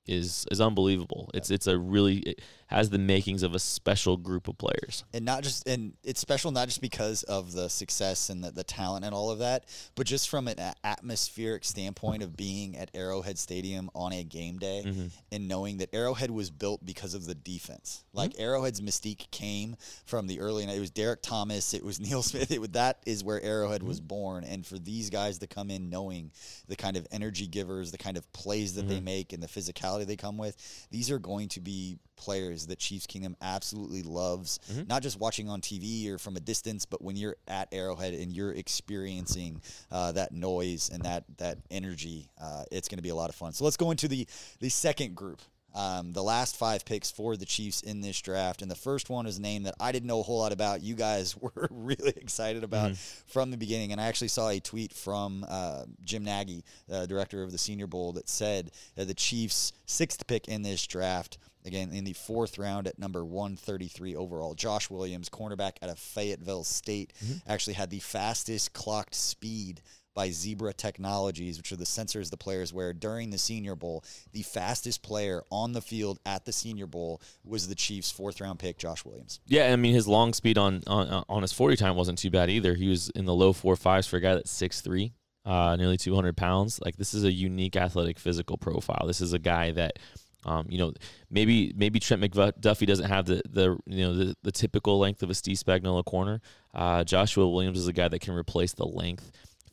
is is unbelievable. It's it's a really it has the makings of a special group of players. and not just and it's special not just because of the success and the, the talent and all of that but just from an atmospheric standpoint of being at arrowhead stadium on a game day Mm-hmm. and knowing that arrowhead was built because of the defense mm-hmm. like arrowhead's mystique came from the early night it was derrick thomas it was neil smith it was, that is where arrowhead was mm-hmm. born and for these guys to come in knowing the kind of energy givers the kind of plays that they mm-hmm. make and the physicality they come with these are going to be players that Chiefs Kingdom absolutely loves, not just watching on TV or from a distance, but when you're at Arrowhead and you're experiencing uh, that noise and that that energy, uh, it's going to be a lot of fun. So let's go into the the second group. Um, the last five picks for the Chiefs in this draft, and the first one is a name that I didn't know a whole lot about. You guys were really excited about from the beginning, and I actually saw a tweet from uh, Jim Nagy, uh, director of the Senior Bowl, that said that the Chiefs' sixth pick in this draft again in the fourth round at number 133 overall. Josh Williams, cornerback out of Fayetteville State, actually had the fastest clocked speed by Zebra Technologies, which are the sensors the players wear during the Senior Bowl. The fastest player on the field at the Senior Bowl was the Chiefs' fourth round pick, Josh Williams. Yeah, I mean his long speed on on, on his forty time wasn't too bad either. He was in the low four fives for a guy that's six three, uh, nearly two hundred pounds. Like this is a unique athletic physical profile. This is a guy that. Um, you know, maybe maybe Trent McDuffie doesn't have the, the you know the, the typical length of a Steve Spagnuolo corner. Uh, Joshua Williams is a guy that can replace the length,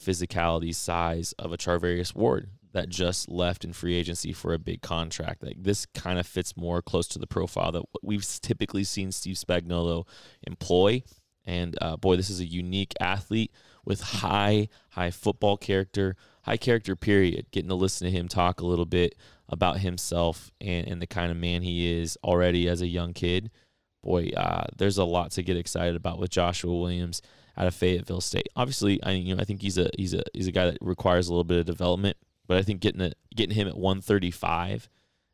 physicality, size of a Charvarius Ward that just left in free agency for a big contract. Like this kind of fits more close to the profile that we've typically seen Steve Spagnuolo employ. And uh, boy, this is a unique athlete with high, high football character, high character. Period. Getting to listen to him talk a little bit about himself and, and the kind of man he is already as a young kid. Boy, uh, there's a lot to get excited about with Joshua Williams out of Fayetteville State. Obviously, I you know I think he's a he's a he's a guy that requires a little bit of development, but I think getting it getting him at 135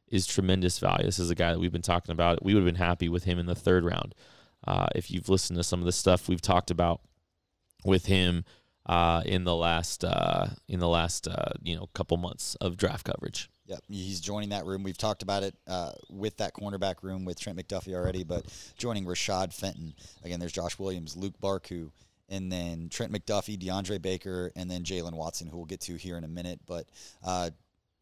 is tremendous value. This is a guy that we've been talking about. We would have been happy with him in the third round. Uh, if you've listened to some of the stuff we've talked about with him uh, in the last uh, in the last uh, you know couple months of draft coverage. Yep, he's joining that room. We've talked about it uh, with that cornerback room with Trent McDuffie already, but joining Rashad Fenton. Again, there's Josh Williams, Luke Barku, and then Trent McDuffie, DeAndre Baker, and then Jaylen Watson, who we'll get to here in a minute. But uh,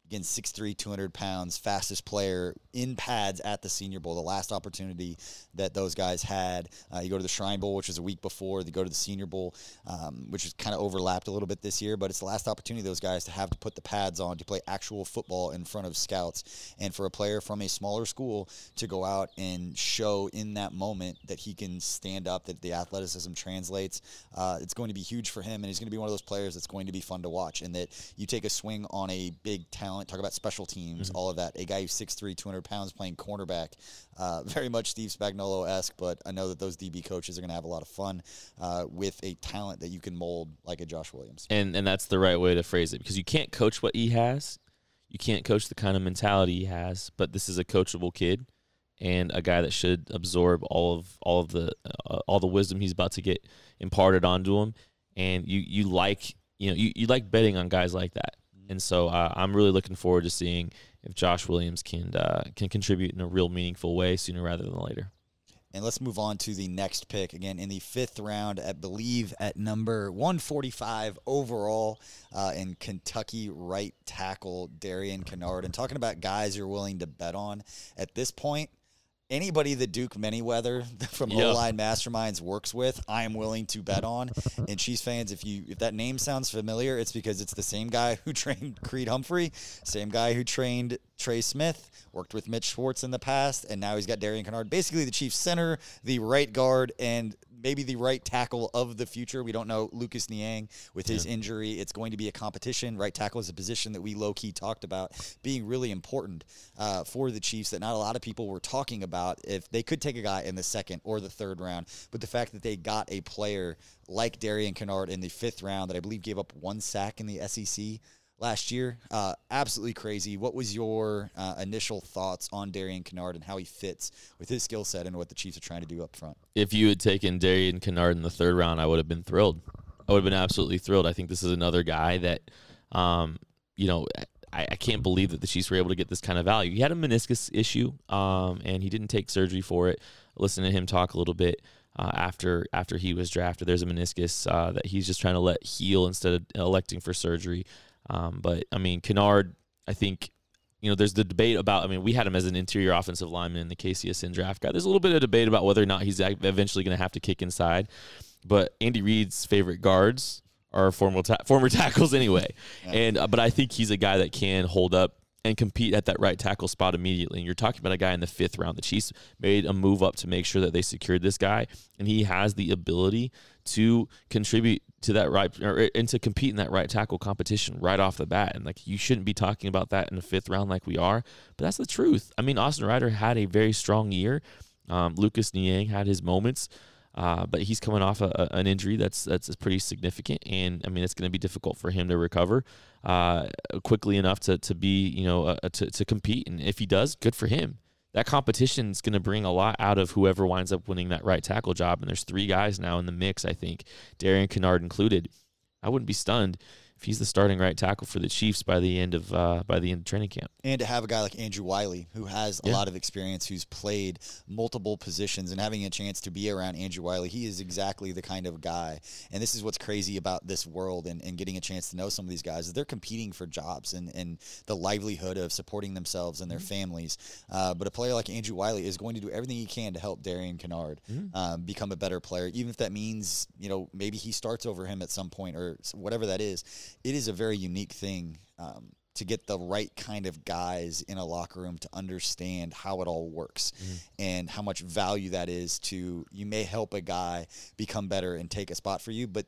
Again, 6'3", 200 pounds, fastest player in pads at the Senior Bowl. The last opportunity that those guys had. Uh, you go to the Shrine Bowl, which was a week before. They go to the Senior Bowl, um, which is kind of overlapped a little bit this year. But it's the last opportunity those guys to have to put the pads on to play actual football in front of scouts. And for a player from a smaller school to go out and show in that moment that he can stand up, that the athleticism translates, uh, it's going to be huge for him. And he's going to be one of those players that's going to be fun to watch. And that you take a swing on a big talent, talk about special teams, mm-hmm. all of that. A guy who's 6'3", 200 pounds playing cornerback, uh, very much Steve Spagnuolo esque, but I know that those DB coaches are going to have a lot of fun uh, with a talent that you can mold like a Josh Williams. And and that's the right way to phrase it because you can't coach what he has, you can't coach the kind of mentality he has. But this is a coachable kid and a guy that should absorb all of all of the uh, all the wisdom he's about to get imparted onto him. And you you like you know you, you like betting on guys like that. And so uh, I'm really looking forward to seeing if Josh Williams can uh, can contribute in a real meaningful way sooner rather than later. And let's move on to the next pick. Again, in the fifth round, I believe at number 145 overall uh, in Kentucky right tackle Darian Kinnard. And talking about guys you're willing to bet on at this point, anybody that Duke Manyweather from yep. O Line Masterminds works with, I am willing to bet on. And Chiefs fans, if you if that name sounds familiar, it's because it's the same guy who trained Creed Humphrey, same guy who trained Trey Smith, worked with Mitch Schwartz in the past, and now he's got Darian Kinnard. Basically, the Chiefs center, the right guard, and maybe the right tackle of the future. We don't know Lucas Niang with his yeah. injury. It's going to be a competition. Right tackle is a position that we low key talked about being really important uh, for the Chiefs that not a lot of people were talking about. If they could take a guy in the second or the third round, but the fact that they got a player like Darian Kinnard in the fifth round that I believe gave up one sack in the SEC last year. Uh, absolutely crazy. What was your uh, initial thoughts on Darian Kinnard and how he fits with his skill set and what the Chiefs are trying to do up front? If you had taken Darian Kinnard in the third round, I would have been thrilled. I would have been absolutely thrilled. I think this is another guy that, um, you know, I, I, can't believe that the Chiefs were able to get this kind of value. He had a meniscus issue, um, and he didn't take surgery for it. Listen to him talk a little bit. Uh, after after he was drafted, there's a meniscus uh, that he's just trying to let heal instead of electing for surgery. Um, but I mean, Kinnard, I think, you know, there's the debate about. I mean, we had him as an interior offensive lineman in the KCSN draft guy. There's a little bit of debate about whether or not he's eventually going to have to kick inside. But Andy Reid's favorite guards are former ta- former tackles anyway, and uh, but I think he's a guy that can hold up and compete at that right tackle spot immediately. And you're talking about a guy in the fifth round. The Chiefs made a move up to make sure that they secured this guy, and he has the ability to contribute to that right or, and to compete in that right tackle competition right off the bat. And like you shouldn't be talking about that in the fifth round like we are, but that's the truth. I mean, Austin Ryder had a very strong year. Um, Lucas Niang had his moments. Uh, but he's coming off a, a, an injury that's that's pretty significant, and I mean it's going to be difficult for him to recover uh, quickly enough to, to be you know uh, to to compete. And if he does, good for him. That competition is going to bring a lot out of whoever winds up winning that right tackle job. And there's three guys now in the mix. I think Darian Kinnard included. I wouldn't be stunned if he's the starting right tackle for the Chiefs by the end of uh, by the end of training camp. And to have a guy like Andrew Wylie, who has a yeah. lot of experience, who's played multiple positions, and having a chance to be around Andrew Wylie, he is exactly the kind of guy. And this is what's crazy about this world and, and getting a chance to know some of these guys is they're competing for jobs and, and the livelihood of supporting themselves and their mm-hmm. families. Uh, but a player like Andrew Wylie is going to do everything he can to help Darian Kinnard mm-hmm. um, become a better player, even if that means you know maybe he starts over him at some point or whatever that is it is a very unique thing um, to get the right kind of guys in a locker room to understand how it all works mm-hmm. and how much value that is to you may help a guy become better and take a spot for you but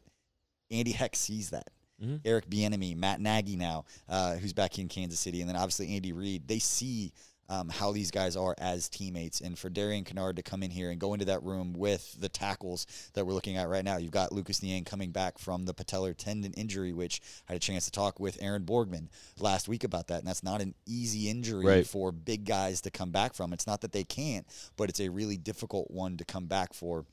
andy heck sees that mm-hmm. eric Bieniemy, matt nagy now uh, who's back in kansas city and then obviously andy reid they see um, how these guys are as teammates. And for Darian Kinnard to come in here and go into that room with the tackles that we're looking at right now, you've got Lucas Niang coming back from the patellar tendon injury, which I had a chance to talk with Aaron Borgman last week about that. And that's not an easy injury right. for big guys to come back from. It's not that they can't, but it's a really difficult one to come back for.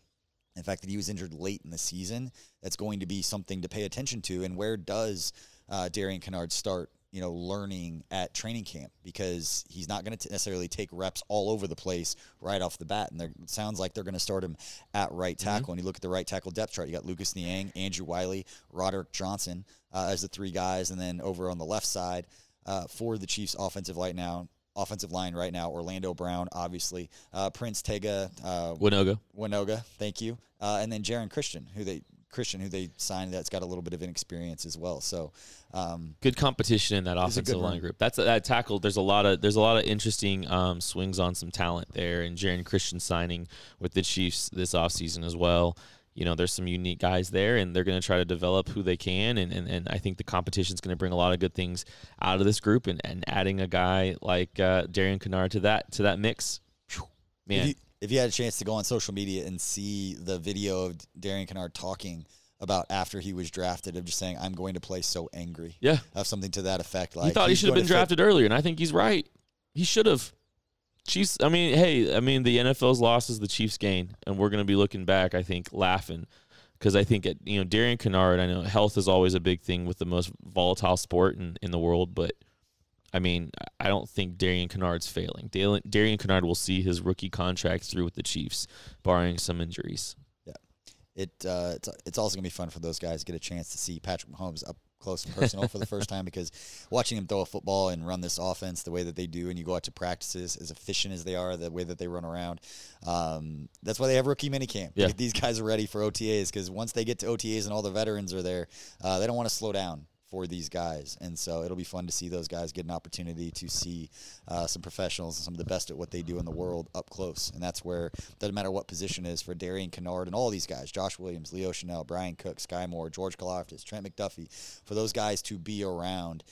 In fact, that he was injured late in the season, that's going to be something to pay attention to. And where does uh, Darian Kinnard start you know, learning at training camp because he's not going to necessarily take reps all over the place right off the bat. And it sounds like they're going to start him at right mm-hmm. tackle. Mm-hmm. And you look at the right tackle depth chart, you got Lucas Niang, Andrew Wylie, Roderick Johnson uh, as the three guys. And then over on the left side, uh, for the Chiefs' offensive line now. Offensive line right now, Orlando Brown, obviously, uh, Prince Tega, uh, Wanogho. Wanogho, thank you, uh, and then Geron Christian, who they Christian, who they signed, that's got a little bit of inexperience as well. So, um, good competition in that It's a good offensive line group. That's that tackle. There's a lot of there's a lot of interesting um, swings on some talent there, and Geron Christian signing with the Chiefs this offseason as well. You know, there's some unique guys there, and they're going to try to develop who they can, and, and, and I think the competition is going to bring a lot of good things out of this group, and, and adding a guy like uh, Darian Kinnard to that to that mix, man, if you had a chance to go on social media and see the video of Darian Kinnard talking about after he was drafted, of just saying, "I'm going to play so angry," yeah, have something to that effect. Like he thought he should have been to fit- drafted earlier, and I think he's right. He should have. Chiefs. I mean, hey, I mean, the NFL's loss is the Chiefs' gain, and we're going to be looking back, I think, laughing, because I think at, you know Darian Kinnard. I know health is always a big thing with the most volatile sport in, in the world, but I mean, I don't think Darian Kinnard's failing. Darian, Kinnard will see his rookie contract through with the Chiefs, barring some injuries. Yeah, it uh, it's it's also gonna be fun for those guys to get a chance to see Patrick Mahomes up close and personal for the first time because watching him throw a football and run this offense the way that they do, and you go out to practices as efficient as they are, the way that they run around, um, that's why they have rookie minicamp. Yeah. These guys are ready for OTAs because once they get to OTAs and all the veterans are there, uh, they don't want to slow down for these guys, and so it'll be fun to see those guys get an opportunity to see uh, some professionals and some of the best at what they do in the world up close, and that's where doesn't matter what position is for Darian Kinnard and all these guys, Josh Williams, Leo Chenal, Bryan Cook, Skyy Moore, George Karlaftis, Trent McDuffie, for those guys to be around.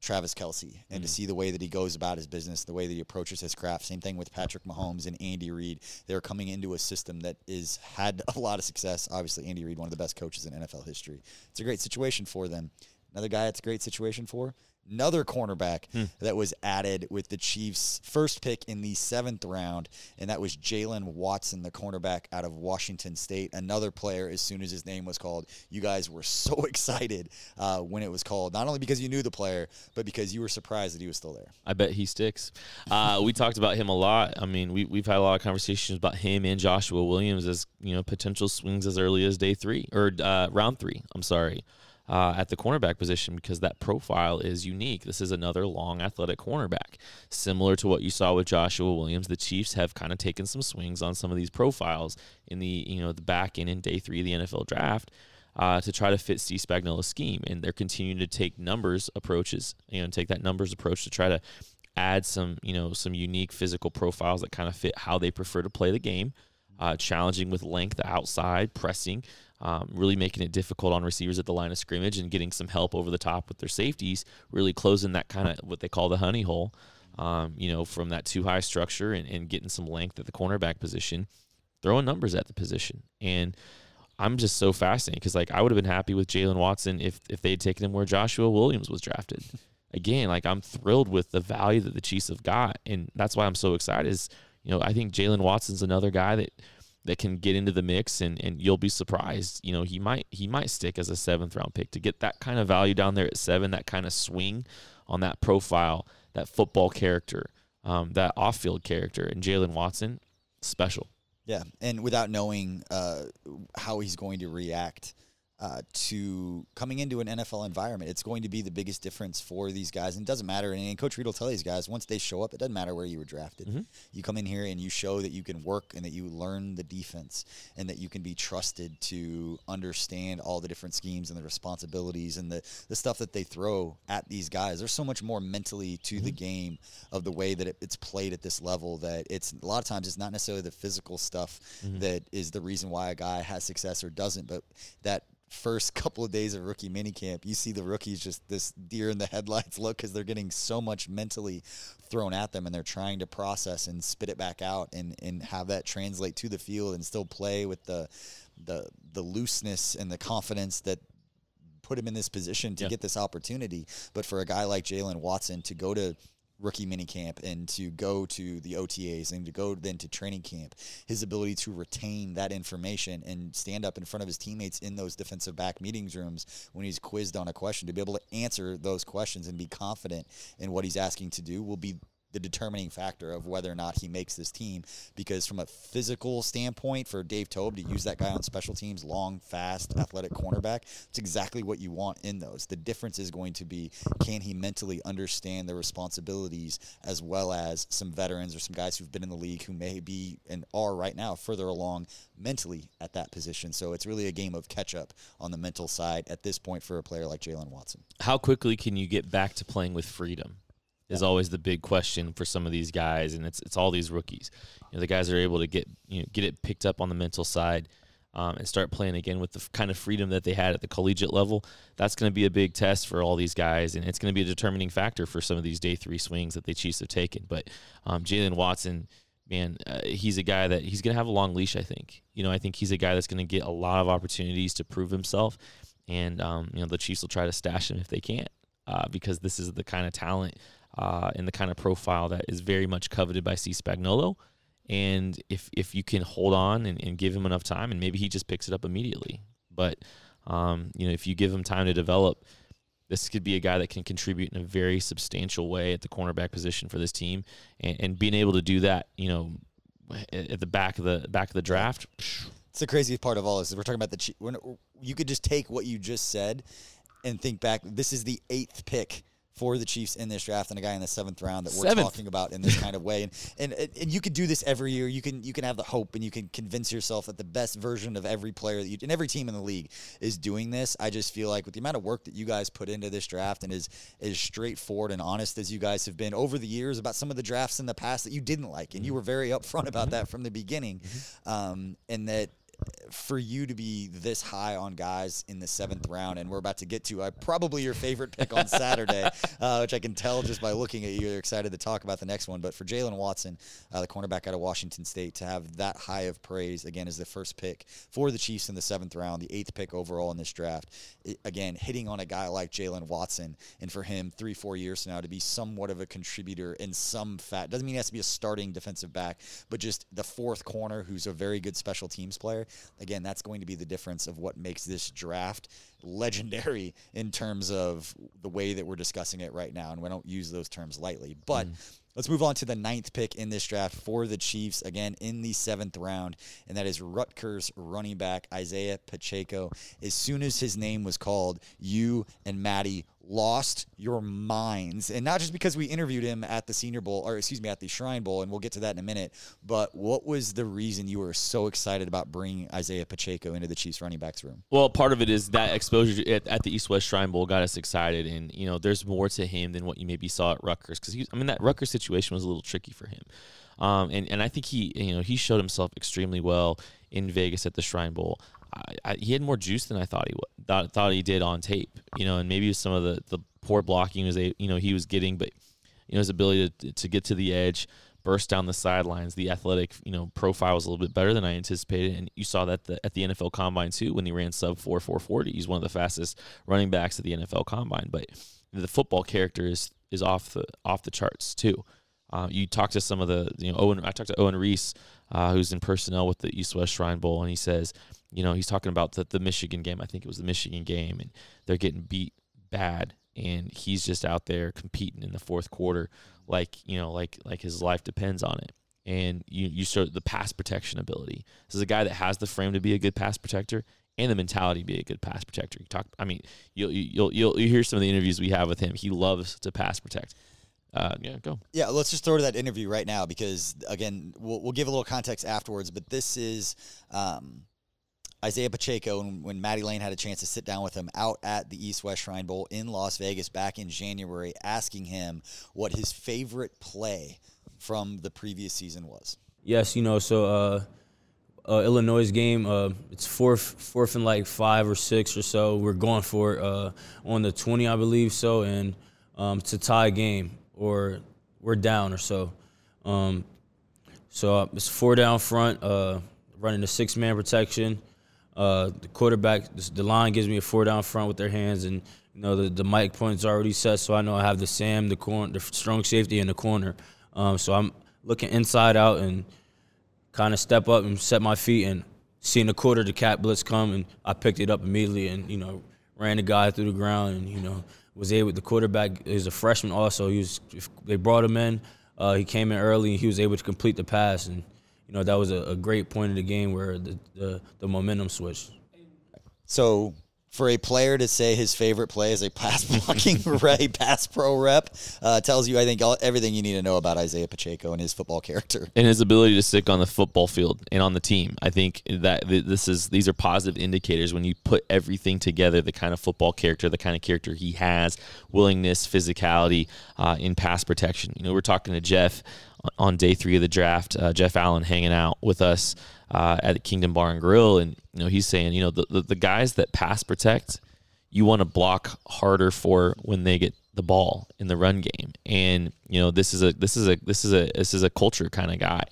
Travis Kelce and to see the way that he goes about his business, the way that he approaches his craft. Same thing with Patrick Mahomes and Andy Reid. They're coming into a system that is had a lot of success. Obviously, Andy Reid, one of the best coaches in NFL history. It's a great situation for them. Another guy it's a great situation for. Another cornerback that was added with the Chiefs' first pick in the seventh round, and that was Jaylen Watson, the cornerback out of Washington State. Another player, as soon as his name was called, you guys were so excited uh, when it was called, not only because you knew the player, but because you were surprised that he was still there. I bet he sticks. Uh, we talked about him a lot. I mean, we we've had a lot of conversations about him and Joshua Williams as you know potential swings as early as day three or uh, round three. I'm sorry. Uh, at the cornerback position because that profile is unique. This is another long athletic cornerback. Similar to what you saw with Joshua Williams, the Chiefs have kind of taken some swings on some of these profiles in the you know the back end in day three of the NFL draft uh, to try to fit Steve Spagnuolo's scheme, and they're continuing to take numbers approaches, you know, take that numbers approach to try to add some, you know, some unique physical profiles that kind of fit how they prefer to play the game, uh, challenging with length outside, pressing, um, really making it difficult on receivers at the line of scrimmage, and getting some help over the top with their safeties, really closing that kind of what they call the honey hole. Um, you know, from that too high structure and, and getting some length at the cornerback position, throwing numbers at the position. And I'm just so fascinated because like I would have been happy with Jaylen Watson if if they had taken him where Joshua Williams was drafted. Again, like I'm thrilled with the value that the Chiefs have got, and that's why I'm so excited. Is you know I think Jaylen Watson's another guy that that can get into the mix, and and you'll be surprised. You know he might he might stick as a seventh round pick to get that kind of value down there at seven, that kind of swing on that profile, that football character, um, that off field character, and Jaylen Watson special. Yeah, and without knowing uh, how he's going to react uh, to coming into an NFL environment, it's going to be the biggest difference for these guys. And it doesn't matter. And Coach Reid will tell these guys once they show up, it doesn't matter where you were drafted. Mm-hmm. You come in here and you show that you can work and that you learn the defense and that you can be trusted to understand all the different schemes and the responsibilities and the, the stuff that they throw at these guys. There's so much more mentally to the mm-hmm. game of the way that it, it's played at this level that it's a lot of times it's not necessarily the physical stuff mm-hmm. that is the reason why a guy has success or doesn't, but that first couple of days of rookie minicamp, you see the rookies just this deer in the headlights look because they're getting so much mentally thrown at them and they're trying to process and spit it back out and, and have that translate to the field and still play with the the the looseness and the confidence that put him in this position to Yeah. get this opportunity. But for a guy like Jaylen Watson to go to rookie minicamp and to go to the OTAs and to go then to training camp, his ability to retain that information and stand up in front of his teammates in those defensive back meetings rooms when he's quizzed on a question, to be able to answer those questions and be confident in what he's asking to do will be the determining factor of whether or not he makes this team. Because from a physical standpoint, for Dave Toub to use that guy on special teams, long, fast, athletic cornerback, it's exactly what you want in those. The difference is going to be can he mentally understand the responsibilities as well as some veterans or some guys who've been in the league who may be and are right now further along mentally at that position. So it's really a game of catch up on the mental side at this point for a player like Jaylen Watson. How quickly can you get back to playing with freedom? Is always the big question for some of these guys, and it's it's all these rookies. You know, the guys are able to get you know get it picked up on the mental side. Um, and start playing again with the f- kind of freedom that they had at the collegiate level. That's going to be a big test for all these guys, and it's going to be a determining factor for some of these day three swings that the Chiefs have taken. But um, Jaylen Watson, man, uh, he's a guy that he's going to have a long leash. I think. You know, I think he's a guy that's going to get a lot of opportunities to prove himself, and um, you know the Chiefs will try to stash him if they can't, uh, because this is the kind of talent uh, and the kind of profile that is very much coveted by C. Spagnuolo. And if if you can hold on and, and, give him enough time, and maybe he just picks it up immediately. But um, you know, if you give him time to develop, this could be a guy that can contribute in a very substantial way at the cornerback position for this team, and, and being able to do that, you know, at the back of the back of the draft. It's the craziest part of all this. Is we're talking about the you could just take what you just said and think back. This is the eighth pick for the Chiefs in this draft and a guy in the seventh round that we're Seventh. talking about in this kind of way. And, and and you could do this every year. You can you can have the hope and you can convince yourself that the best version of every player that you and every team in the league is doing this. I just feel like with the amount of work that you guys put into this draft and is as straightforward and honest as you guys have been over the years about some of the drafts in the past that you didn't like and you were very upfront about that from the beginning, mm-hmm. um, and that for you to be this high on guys in the seventh round, and we're about to get to uh, probably your favorite pick on Saturday, uh, which I can tell just by looking at you. You're excited to talk about the next one. But for Jaylen Watson, uh, the cornerback out of Washington State, to have that high of praise again as the first pick for the Chiefs in the seventh round, the eighth pick overall in this draft, it, again hitting on a guy like Jaylen Watson, and for him three four years now to be somewhat of a contributor in some fat doesn't mean he has to be a starting defensive back, but just the fourth corner who's a very good special teams player again, that's going to be the difference of what makes this draft legendary in terms of the way that we're discussing it right now. And we don't use those terms lightly. But mm. let's move on to the ninth pick in this draft for the Chiefs, again, in the seventh round. And that is Rutgers running back Isaiah Pacheco. As soon as his name was called, you and Maddie lost your minds. And not just because we interviewed him at the Senior Bowl, or excuse me, at the Shrine Bowl, and we'll get to that in a minute, but what was the reason you were so excited about bringing Isaiah Pacheco into the Chiefs running backs room? Well, part of it is that exposure at, at the East West Shrine Bowl got us excited. And, you know, there's more to him than what you maybe saw at Rutgers. Because, I mean, that Rutgers situation was a little tricky for him. Um, and, and I think he, you know, he showed himself extremely well in Vegas at the Shrine Bowl. I, I, he had more juice than I thought he would, thought, thought he did on tape, you know, and maybe some of the, the poor blocking was a you know he was getting, but you know his ability to, to get to the edge, burst down the sidelines, the athletic you know profile was a little bit better than I anticipated, and you saw that the, at the NFL Combine too when he ran sub four four forty. He's one of the fastest running backs at the NFL Combine, but the football character is is off the off the charts too. Uh, you talk to some of the you know Owen. I talked to Owen Reese, uh, who's in personnel with the East West Shrine Bowl, and he says, you know, he's talking about the, the Michigan game. I think it was the Michigan game, and they're getting beat bad, and he's just out there competing in the fourth quarter, like you know, like like his life depends on it. And you you start the pass protection ability. This is a guy that has the frame to be a good pass protector and the mentality to be a good pass protector. You talk, I mean, you'll you'll you'll you hear some of the interviews we have with him. He loves to pass protect. Uh, yeah, go. Yeah, let's just throw to that interview right now because again, we'll, we'll give a little context afterwards. But this is um, Isaiah Pacheco, and when Maddie Lane had a chance to sit down with him out at the East West Shrine Bowl in Las Vegas back in January, asking him what his favorite play from the previous season was. Yes, you know, so uh, uh, Illinois game, uh, it's fourth, fourth and like five or six or so. We're going for it uh, on the 20, I believe so, and um, it's a tie game or we're down or so. Um, so uh, it's four down front, uh, running the six man protection. Uh, the quarterback, the line gives me a four down front with their hands, and you know the the mic point's already set, so I know I have the Sam, the corner, the strong safety in the corner. Um, so I'm looking inside out and kind of step up and set my feet and seeing the quarter the cat blitz come, and I picked it up immediately and you know ran the guy through the ground and you know was able. The quarterback is a freshman also. He was they brought him in uh, he came in early and he was able to complete the pass, and you know that was a, a great point in the game where the, the the momentum switched. So for a player to say his favorite play is a pass blocking Ray pass pro rep uh, tells you, I think, all, everything you need to know about Isaiah Pacheco and his football character. and his ability to stick on the football field and on the team. I think that this is these are positive indicators when you put everything together. The kind of football character, the kind of character he has, willingness, physicality uh, in pass protection. You know, we're talking to Jeff on day three of the draft. Uh, Jeff Allen hanging out with us uh, at Kingdom Bar and Grill, and you know he's saying, you know, the the, the guys that pass protect, you want to block harder for when they get the ball in the run game. And you know, this is a this is a this is a this is a culture kind of guy.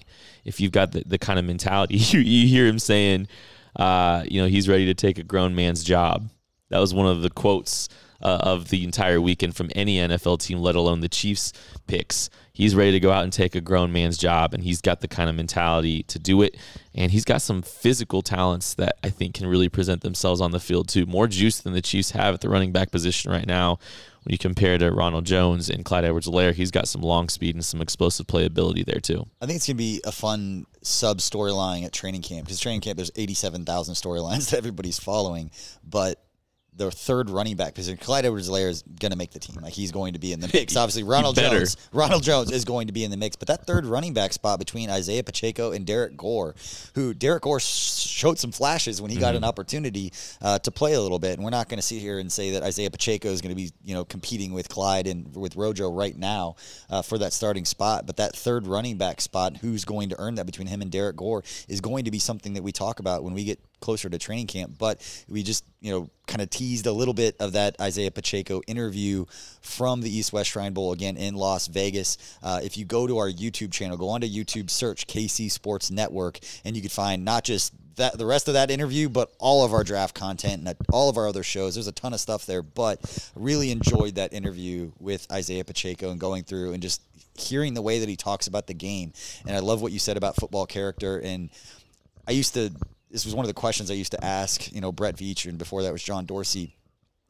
If you've got the, the kind of mentality, you, you hear him saying, uh, you know, he's ready to take a grown man's job. That was one of the quotes uh, of the entire weekend from any NFL team, let alone the Chiefs picks. He's ready to go out and take a grown man's job, and he's got the kind of mentality to do it. And he's got some physical talents that I think can really present themselves on the field too. More juice than the Chiefs have at the running back position right now. When you compare to Ronald Jones and Clyde Edwards-Helaire, he's got some long speed and some explosive playability there too. I think it's going to be a fun sub storyline at training camp because training camp there's 87,000 storylines that everybody's following, but their third running back position, Clyde Edwards-Helaire is going to make the team. Like he's going to be in the mix. Obviously, Ronald. Jones, Ronald Jones is going to be in the mix. But that third running back spot between Isaiah Pacheco and Derrick Gore, who Derrick Gore showed some flashes when he got an opportunity uh, to play a little bit. And we're not going to sit here and say that Isaiah Pacheco is going to be, you know, competing with Clyde and with Rojo right now uh, for that starting spot. But that third running back spot, who's going to earn that between him and Derrick Gore, is going to be something that we talk about when we get closer to training camp. But we just, you know, kind of teased a little bit of that Isaiah Pacheco interview from the East West Shrine Bowl again in Las Vegas. Uh, if you go to our YouTube channel, go onto YouTube, search KC Sports Network, and you can find not just that the rest of that interview, but all of our draft content and all of our other shows. There's a ton of stuff there, but really enjoyed that interview with Isaiah Pacheco and going through and just hearing the way that he talks about the game. And I love what you said about football character. And I used to this was one of the questions I used to ask, you know, Brett Veach and before that was John Dorsey,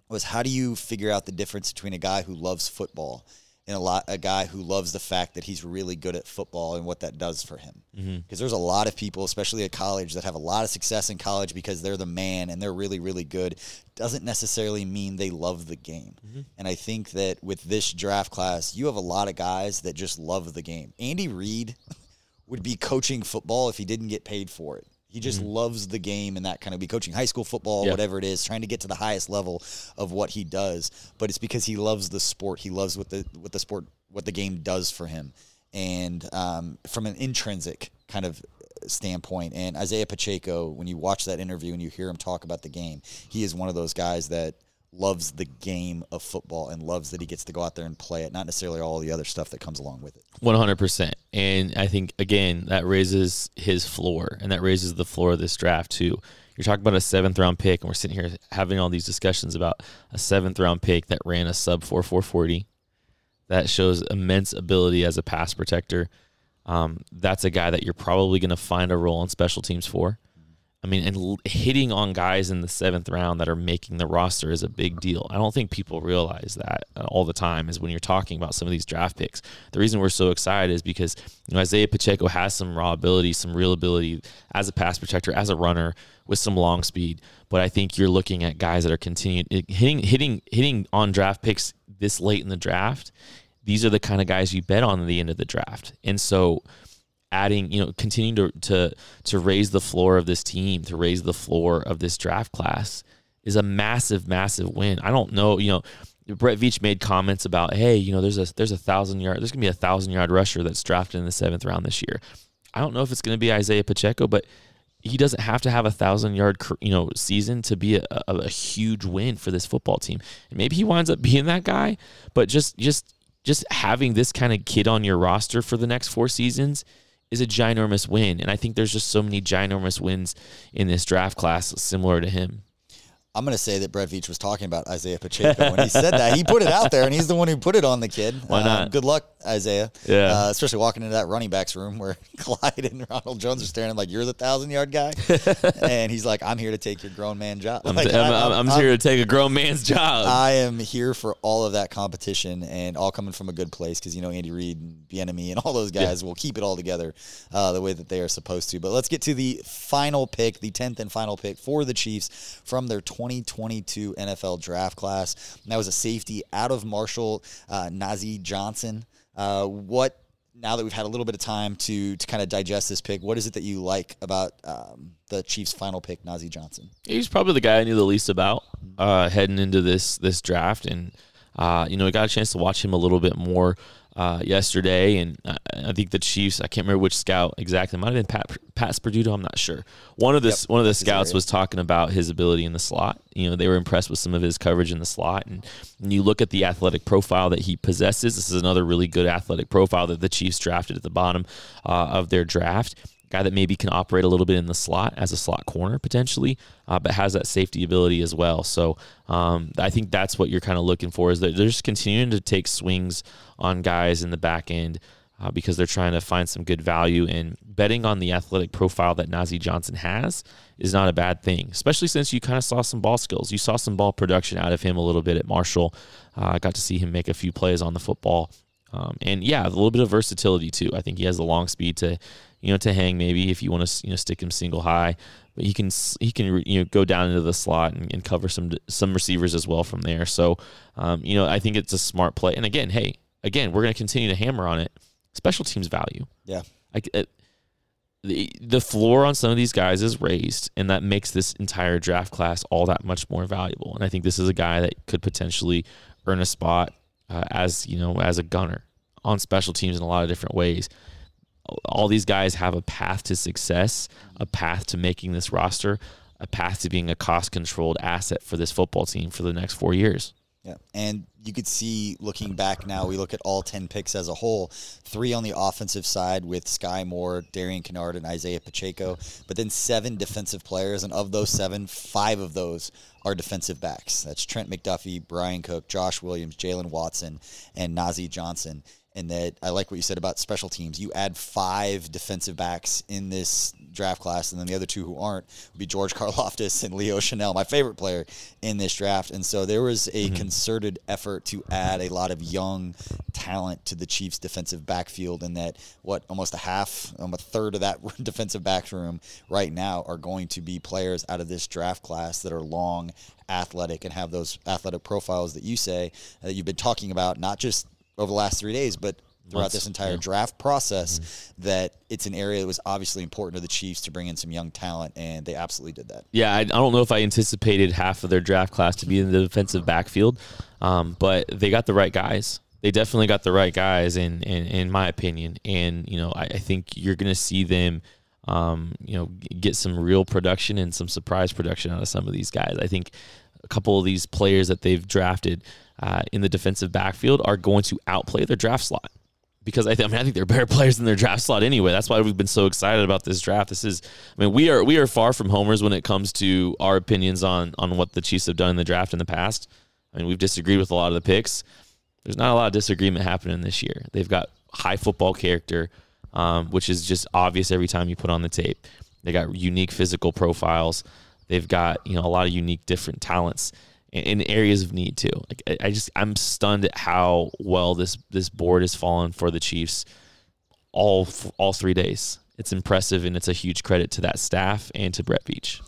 was how do you figure out the difference between a guy who loves football and a lot a guy who loves the fact that he's really good at football and what that does for him? Mm-hmm. Because there's a lot of people, especially at college, that have a lot of success in college because they're the man and they're really really good. Doesn't necessarily mean they love the game. Mm-hmm. And I think that with this draft class, you have a lot of guys that just love the game. Andy Reid would be coaching football if he didn't get paid for it. He just loves the game and that kind of be coaching high school football, Yeah. whatever it is, trying to get to the highest level of what he does. But it's because he loves the sport. He loves what the what the sport what the game does for him, and um, from an intrinsic kind of standpoint. And Isaiah Pacheco, when you watch that interview and you hear him talk about the game, he is one of those guys that loves the game of football and loves that he gets to go out there and play it, not necessarily all the other stuff that comes along with it. One hundred percent, and I think again that raises his floor, and that raises the floor of this draft too. You're talking about a seventh round pick, and we're sitting here having all these discussions about a seventh round pick that ran a sub four four forty. That shows immense ability as a pass protector. Um, that's a guy that you're probably going to find a role on special teams for. I mean, and hitting on guys in the seventh round that are making the roster is a big deal. I don't think people realize that uh, all the time. Is when you're talking about some of these draft picks. The reason we're so excited is because you know Isaiah Pacheco has some raw ability, some real ability as a pass protector, as a runner with some long speed. But I think you're looking at guys that are continuing hitting, hitting, hitting on draft picks this late in the draft. These are the kind of guys you bet on at the end of the draft, and so adding, you know, continuing to to to raise the floor of this team, to raise the floor of this draft class is a massive, massive win. I don't know, you know, Brett Veach made comments about, hey, you know, there's a there's a thousand yard, there's gonna be a thousand yard rusher that's drafted in the seventh round this year. I don't know if it's gonna be Isaiah Pacheco, but he doesn't have to have a thousand yard, you know, season to be a, a, a huge win for this football team. And maybe he winds up being that guy, but just just just having this kind of kid on your roster for the next four seasons is a ginormous win. And I think there's just so many ginormous wins in this draft class similar to him. I'm going to say that Brett Veach was talking about Isaiah Pacheco when he said that. He put it out there, and he's the one who put it on the kid. Why not? Um, good luck, Isaiah. Yeah. Uh, especially walking into that running backs room where Clyde and Ronald Jones are staring at him like, you're the thousand yard guy. and he's like, I'm here to take your grown man job. I'm, Like, I'm, I'm, I'm I'm- here to take a grown man's job. I am here for all of that competition and all coming from a good place because you know Andy Reid and Bieniemy and all those guys will keep it all together uh, the way that they are supposed to. But let's get to the final pick, the tenth and final pick for the Chiefs from their 2022 NFL Draft class. And that was a safety out of Marshall, uh, Nazeeh Johnson. Uh, what now that we've had a little bit of time to to kind of digest this pick, what is it that you like about um, the Chiefs' final pick, Nazeeh Johnson? He's probably the guy I knew the least about uh, heading into this this draft, and uh, you know, I got a chance to watch him a little bit more uh, yesterday, and I, I think the Chiefs. I can't remember which scout exactly. It might have been Pat Pat Sperduto. I'm not sure. One of the Yep, one of the scouts was talking about his ability in the slot. You know, they were impressed with some of his coverage in the slot, and when you look at the athletic profile that he possesses, this is another really good athletic profile that the Chiefs drafted at the bottom uh, of their draft guy that maybe can operate a little bit in the slot as a slot corner potentially, uh, but has that safety ability as well. So um, I think that's what you're kind of looking for is that they're just continuing to take swings on guys in the back end. Uh, because they're trying to find some good value and betting on the athletic profile that Nazeeh Johnson has is not a bad thing, especially since you kind of saw some ball skills. You saw some ball production out of him a little bit at Marshall. Uh, I got to see him make a few plays on the football. Um, and yeah, a little bit of versatility too. I think he has the long speed to, you know, to hang maybe if you want to, you know, stick him single high, but he can he can you know go down into the slot and, and cover some some receivers as well from there. So, um, you know, I think it's a smart play. And again, hey, again, we're going to continue to hammer on it. Special teams value. Yeah. It, the the floor on some of these guys is raised, and that makes this entire draft class all that much more valuable. And I think this is a guy that could potentially earn a spot uh, as you know as a gunner on special teams in a lot of different ways. All these guys have a path to success, a path to making this roster, a path to being a cost controlled asset for this football team for the next four years. Yeah. And you could see looking back now, we look at all 10 picks as a whole, three on the offensive side with Skyy Moore, Darian Kinnard, and Isaiah Pacheco, but then seven defensive players. And of those seven, five of those are defensive backs. That's Trent McDuffie, Bryan Cook, Josh Williams, Jaylen Watson, and Nazeeh Johnson. And that I like what you said about special teams. You add five defensive backs in this draft class, and then the other two who aren't would be George Karlaftis and Leo Chenal, my favorite player in this draft. And so there was a concerted effort to add a lot of young talent to the Chiefs' defensive backfield, and that what almost a half, um, a third of that defensive back room right now are going to be players out of this draft class that are long, athletic, and have those athletic profiles that you say that you've been talking about, not just over the last three days, but throughout this entire yeah. draft process, that it's an area that was obviously important to the Chiefs to bring in some young talent, and they absolutely did that. Yeah, I, I don't know if I anticipated half of their draft class to be in the defensive backfield, um, but they got the right guys. They definitely got the right guys, in in, in my opinion. And you know, I, I think you're going to see them, um, you know, get some real production and some surprise production out of some of these guys. I think a couple of these players that they've drafted uh, in the defensive backfield are going to outplay their draft slot because I, th- I mean I think they're better players than their draft slot anyway. That's why we've been so excited about this draft. This is I mean we are we are far from homers when it comes to our opinions on on what the Chiefs have done in the draft in the past. I mean we've disagreed with a lot of the picks. There's not a lot of disagreement happening this year. They've got high football character, um, which is just obvious every time you put on the tape. They got unique physical profiles. They've got you know a lot of unique different talents in, areas of need too. Like I, I just I'm stunned at how well this this board has fallen for the Chiefs all all three days. It's impressive and it's a huge credit to that staff and to Brett Veach.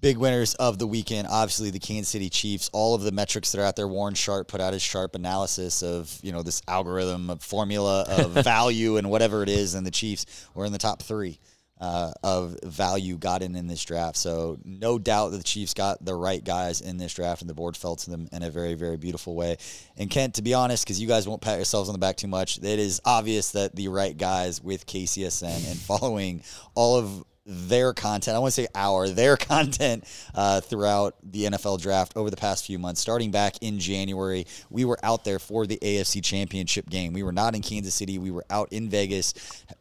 Big winners of the weekend, obviously the Kansas City Chiefs. All of the metrics that are out there, Warren Sharp put out his sharp analysis of you know this algorithm of formula of value and whatever it is, and the Chiefs were in the top three uh, of value gotten in this draft. So no doubt that the Chiefs got the right guys in this draft, and the board fell to them in a very very beautiful way. And Kent, to be honest, because you guys won't pat yourselves on the back too much, it is obvious that the right guys with KCSN and following all of their content. I want to say our, their content uh, throughout the NFL draft over the past few months. Starting back in January, we were out there for the AFC Championship game. We were not in Kansas City. We were out in Vegas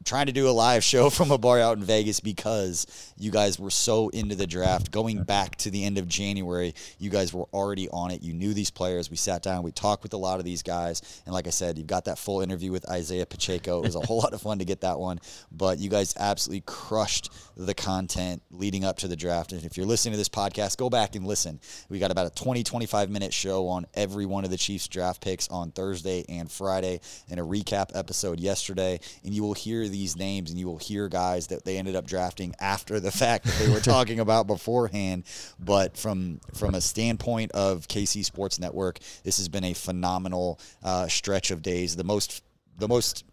trying to do a live show from a bar out in Vegas because you guys were so into the draft. Going back to the end of January, you guys were already on it. You knew these players. We sat down, we talked with a lot of these guys. And like I said, you've got that full interview with Isaiah Pacheco. It was a whole lot of fun to get that one. But you guys absolutely crushed the content leading up to the draft. And if you're listening to this podcast, go back and listen. We got about a 20, 25 minute show on every one of the Chiefs draft picks on Thursday and Friday and a recap episode yesterday. And you will hear these names and you will hear guys that they ended up drafting after the fact that they were talking about beforehand. But from from a standpoint of KC Sports Network, this has been a phenomenal uh, stretch of days. The most the most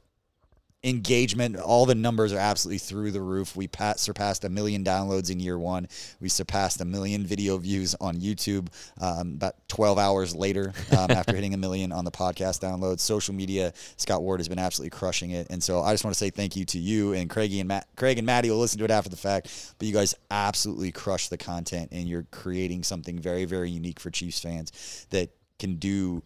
engagement. All the numbers are absolutely through the roof. We pat, surpassed a million downloads in year one. We surpassed a million video views on YouTube um, about 12 hours later um, after hitting a million on the podcast downloads. Social media, Scott Ward has been absolutely crushing it. And so I just want to say thank you to you and Craigie and Matt. Craig and Maddie will listen to it after the fact, but you guys absolutely crush the content and you're creating something very, very unique for Chiefs fans that can do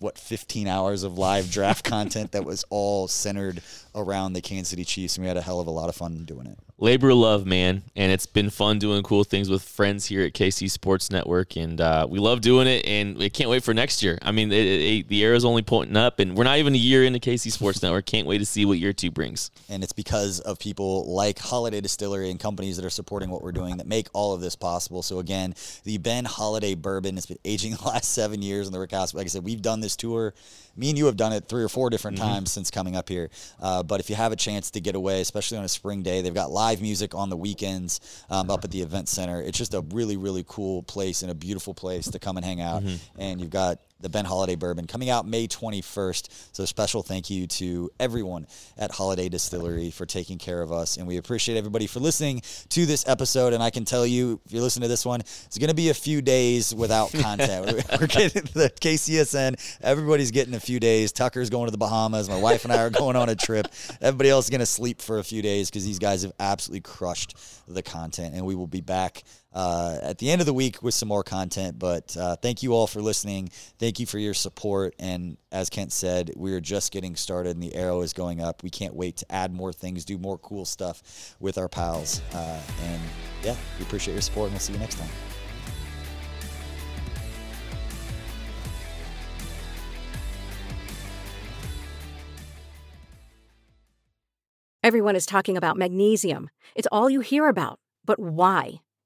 what 15 hours of live draft content that was all centered around the Kansas City Chiefs, and we had a hell of a lot of fun doing it labor love, man, and it's been fun doing cool things with friends here at KC Sports Network, and uh, we love doing it, and we can't wait for next year. I mean, it, it, the arrow's only pointing up, and we're not even a year into KC Sports Network. Can't wait to see what year two brings. And it's because of people like Holladay Distillery and companies that are supporting what we're doing that make all of this possible. So again, the Ben Holladay Bourbon has been aging the last seven years in the Rick House. Like I said, we've done this tour. Me and you have done it three or four different mm-hmm. times since coming up here. Uh, but if you have a chance to get away, especially on a spring day, they've got live music on the weekends um, up at the event center. It's just a really, really cool place and a beautiful place to come and hang out. Mm-hmm. And you've got the Ben Holladay Bourbon coming out May 21st. So special thank you to everyone at Holladay Distillery for taking care of us. And we appreciate everybody for listening to this episode. And I can tell you, if you're listening to this one, it's going to be a few days without content. We're getting the KCSN. Everybody's getting a few days. Tucker's going to the Bahamas. My wife and I are going on a trip. Everybody else is going to sleep for a few days because these guys have absolutely crushed the content. And we will be back uh, at the end of the week with some more content. But uh, thank you all for listening. Thank you for your support. And as Kent said, we are just getting started and the arrow is going up. We can't wait to add more things, do more cool stuff with our pals. Uh, and yeah, we appreciate your support and we'll see you next time. Everyone is talking about magnesium. It's all you hear about. But why?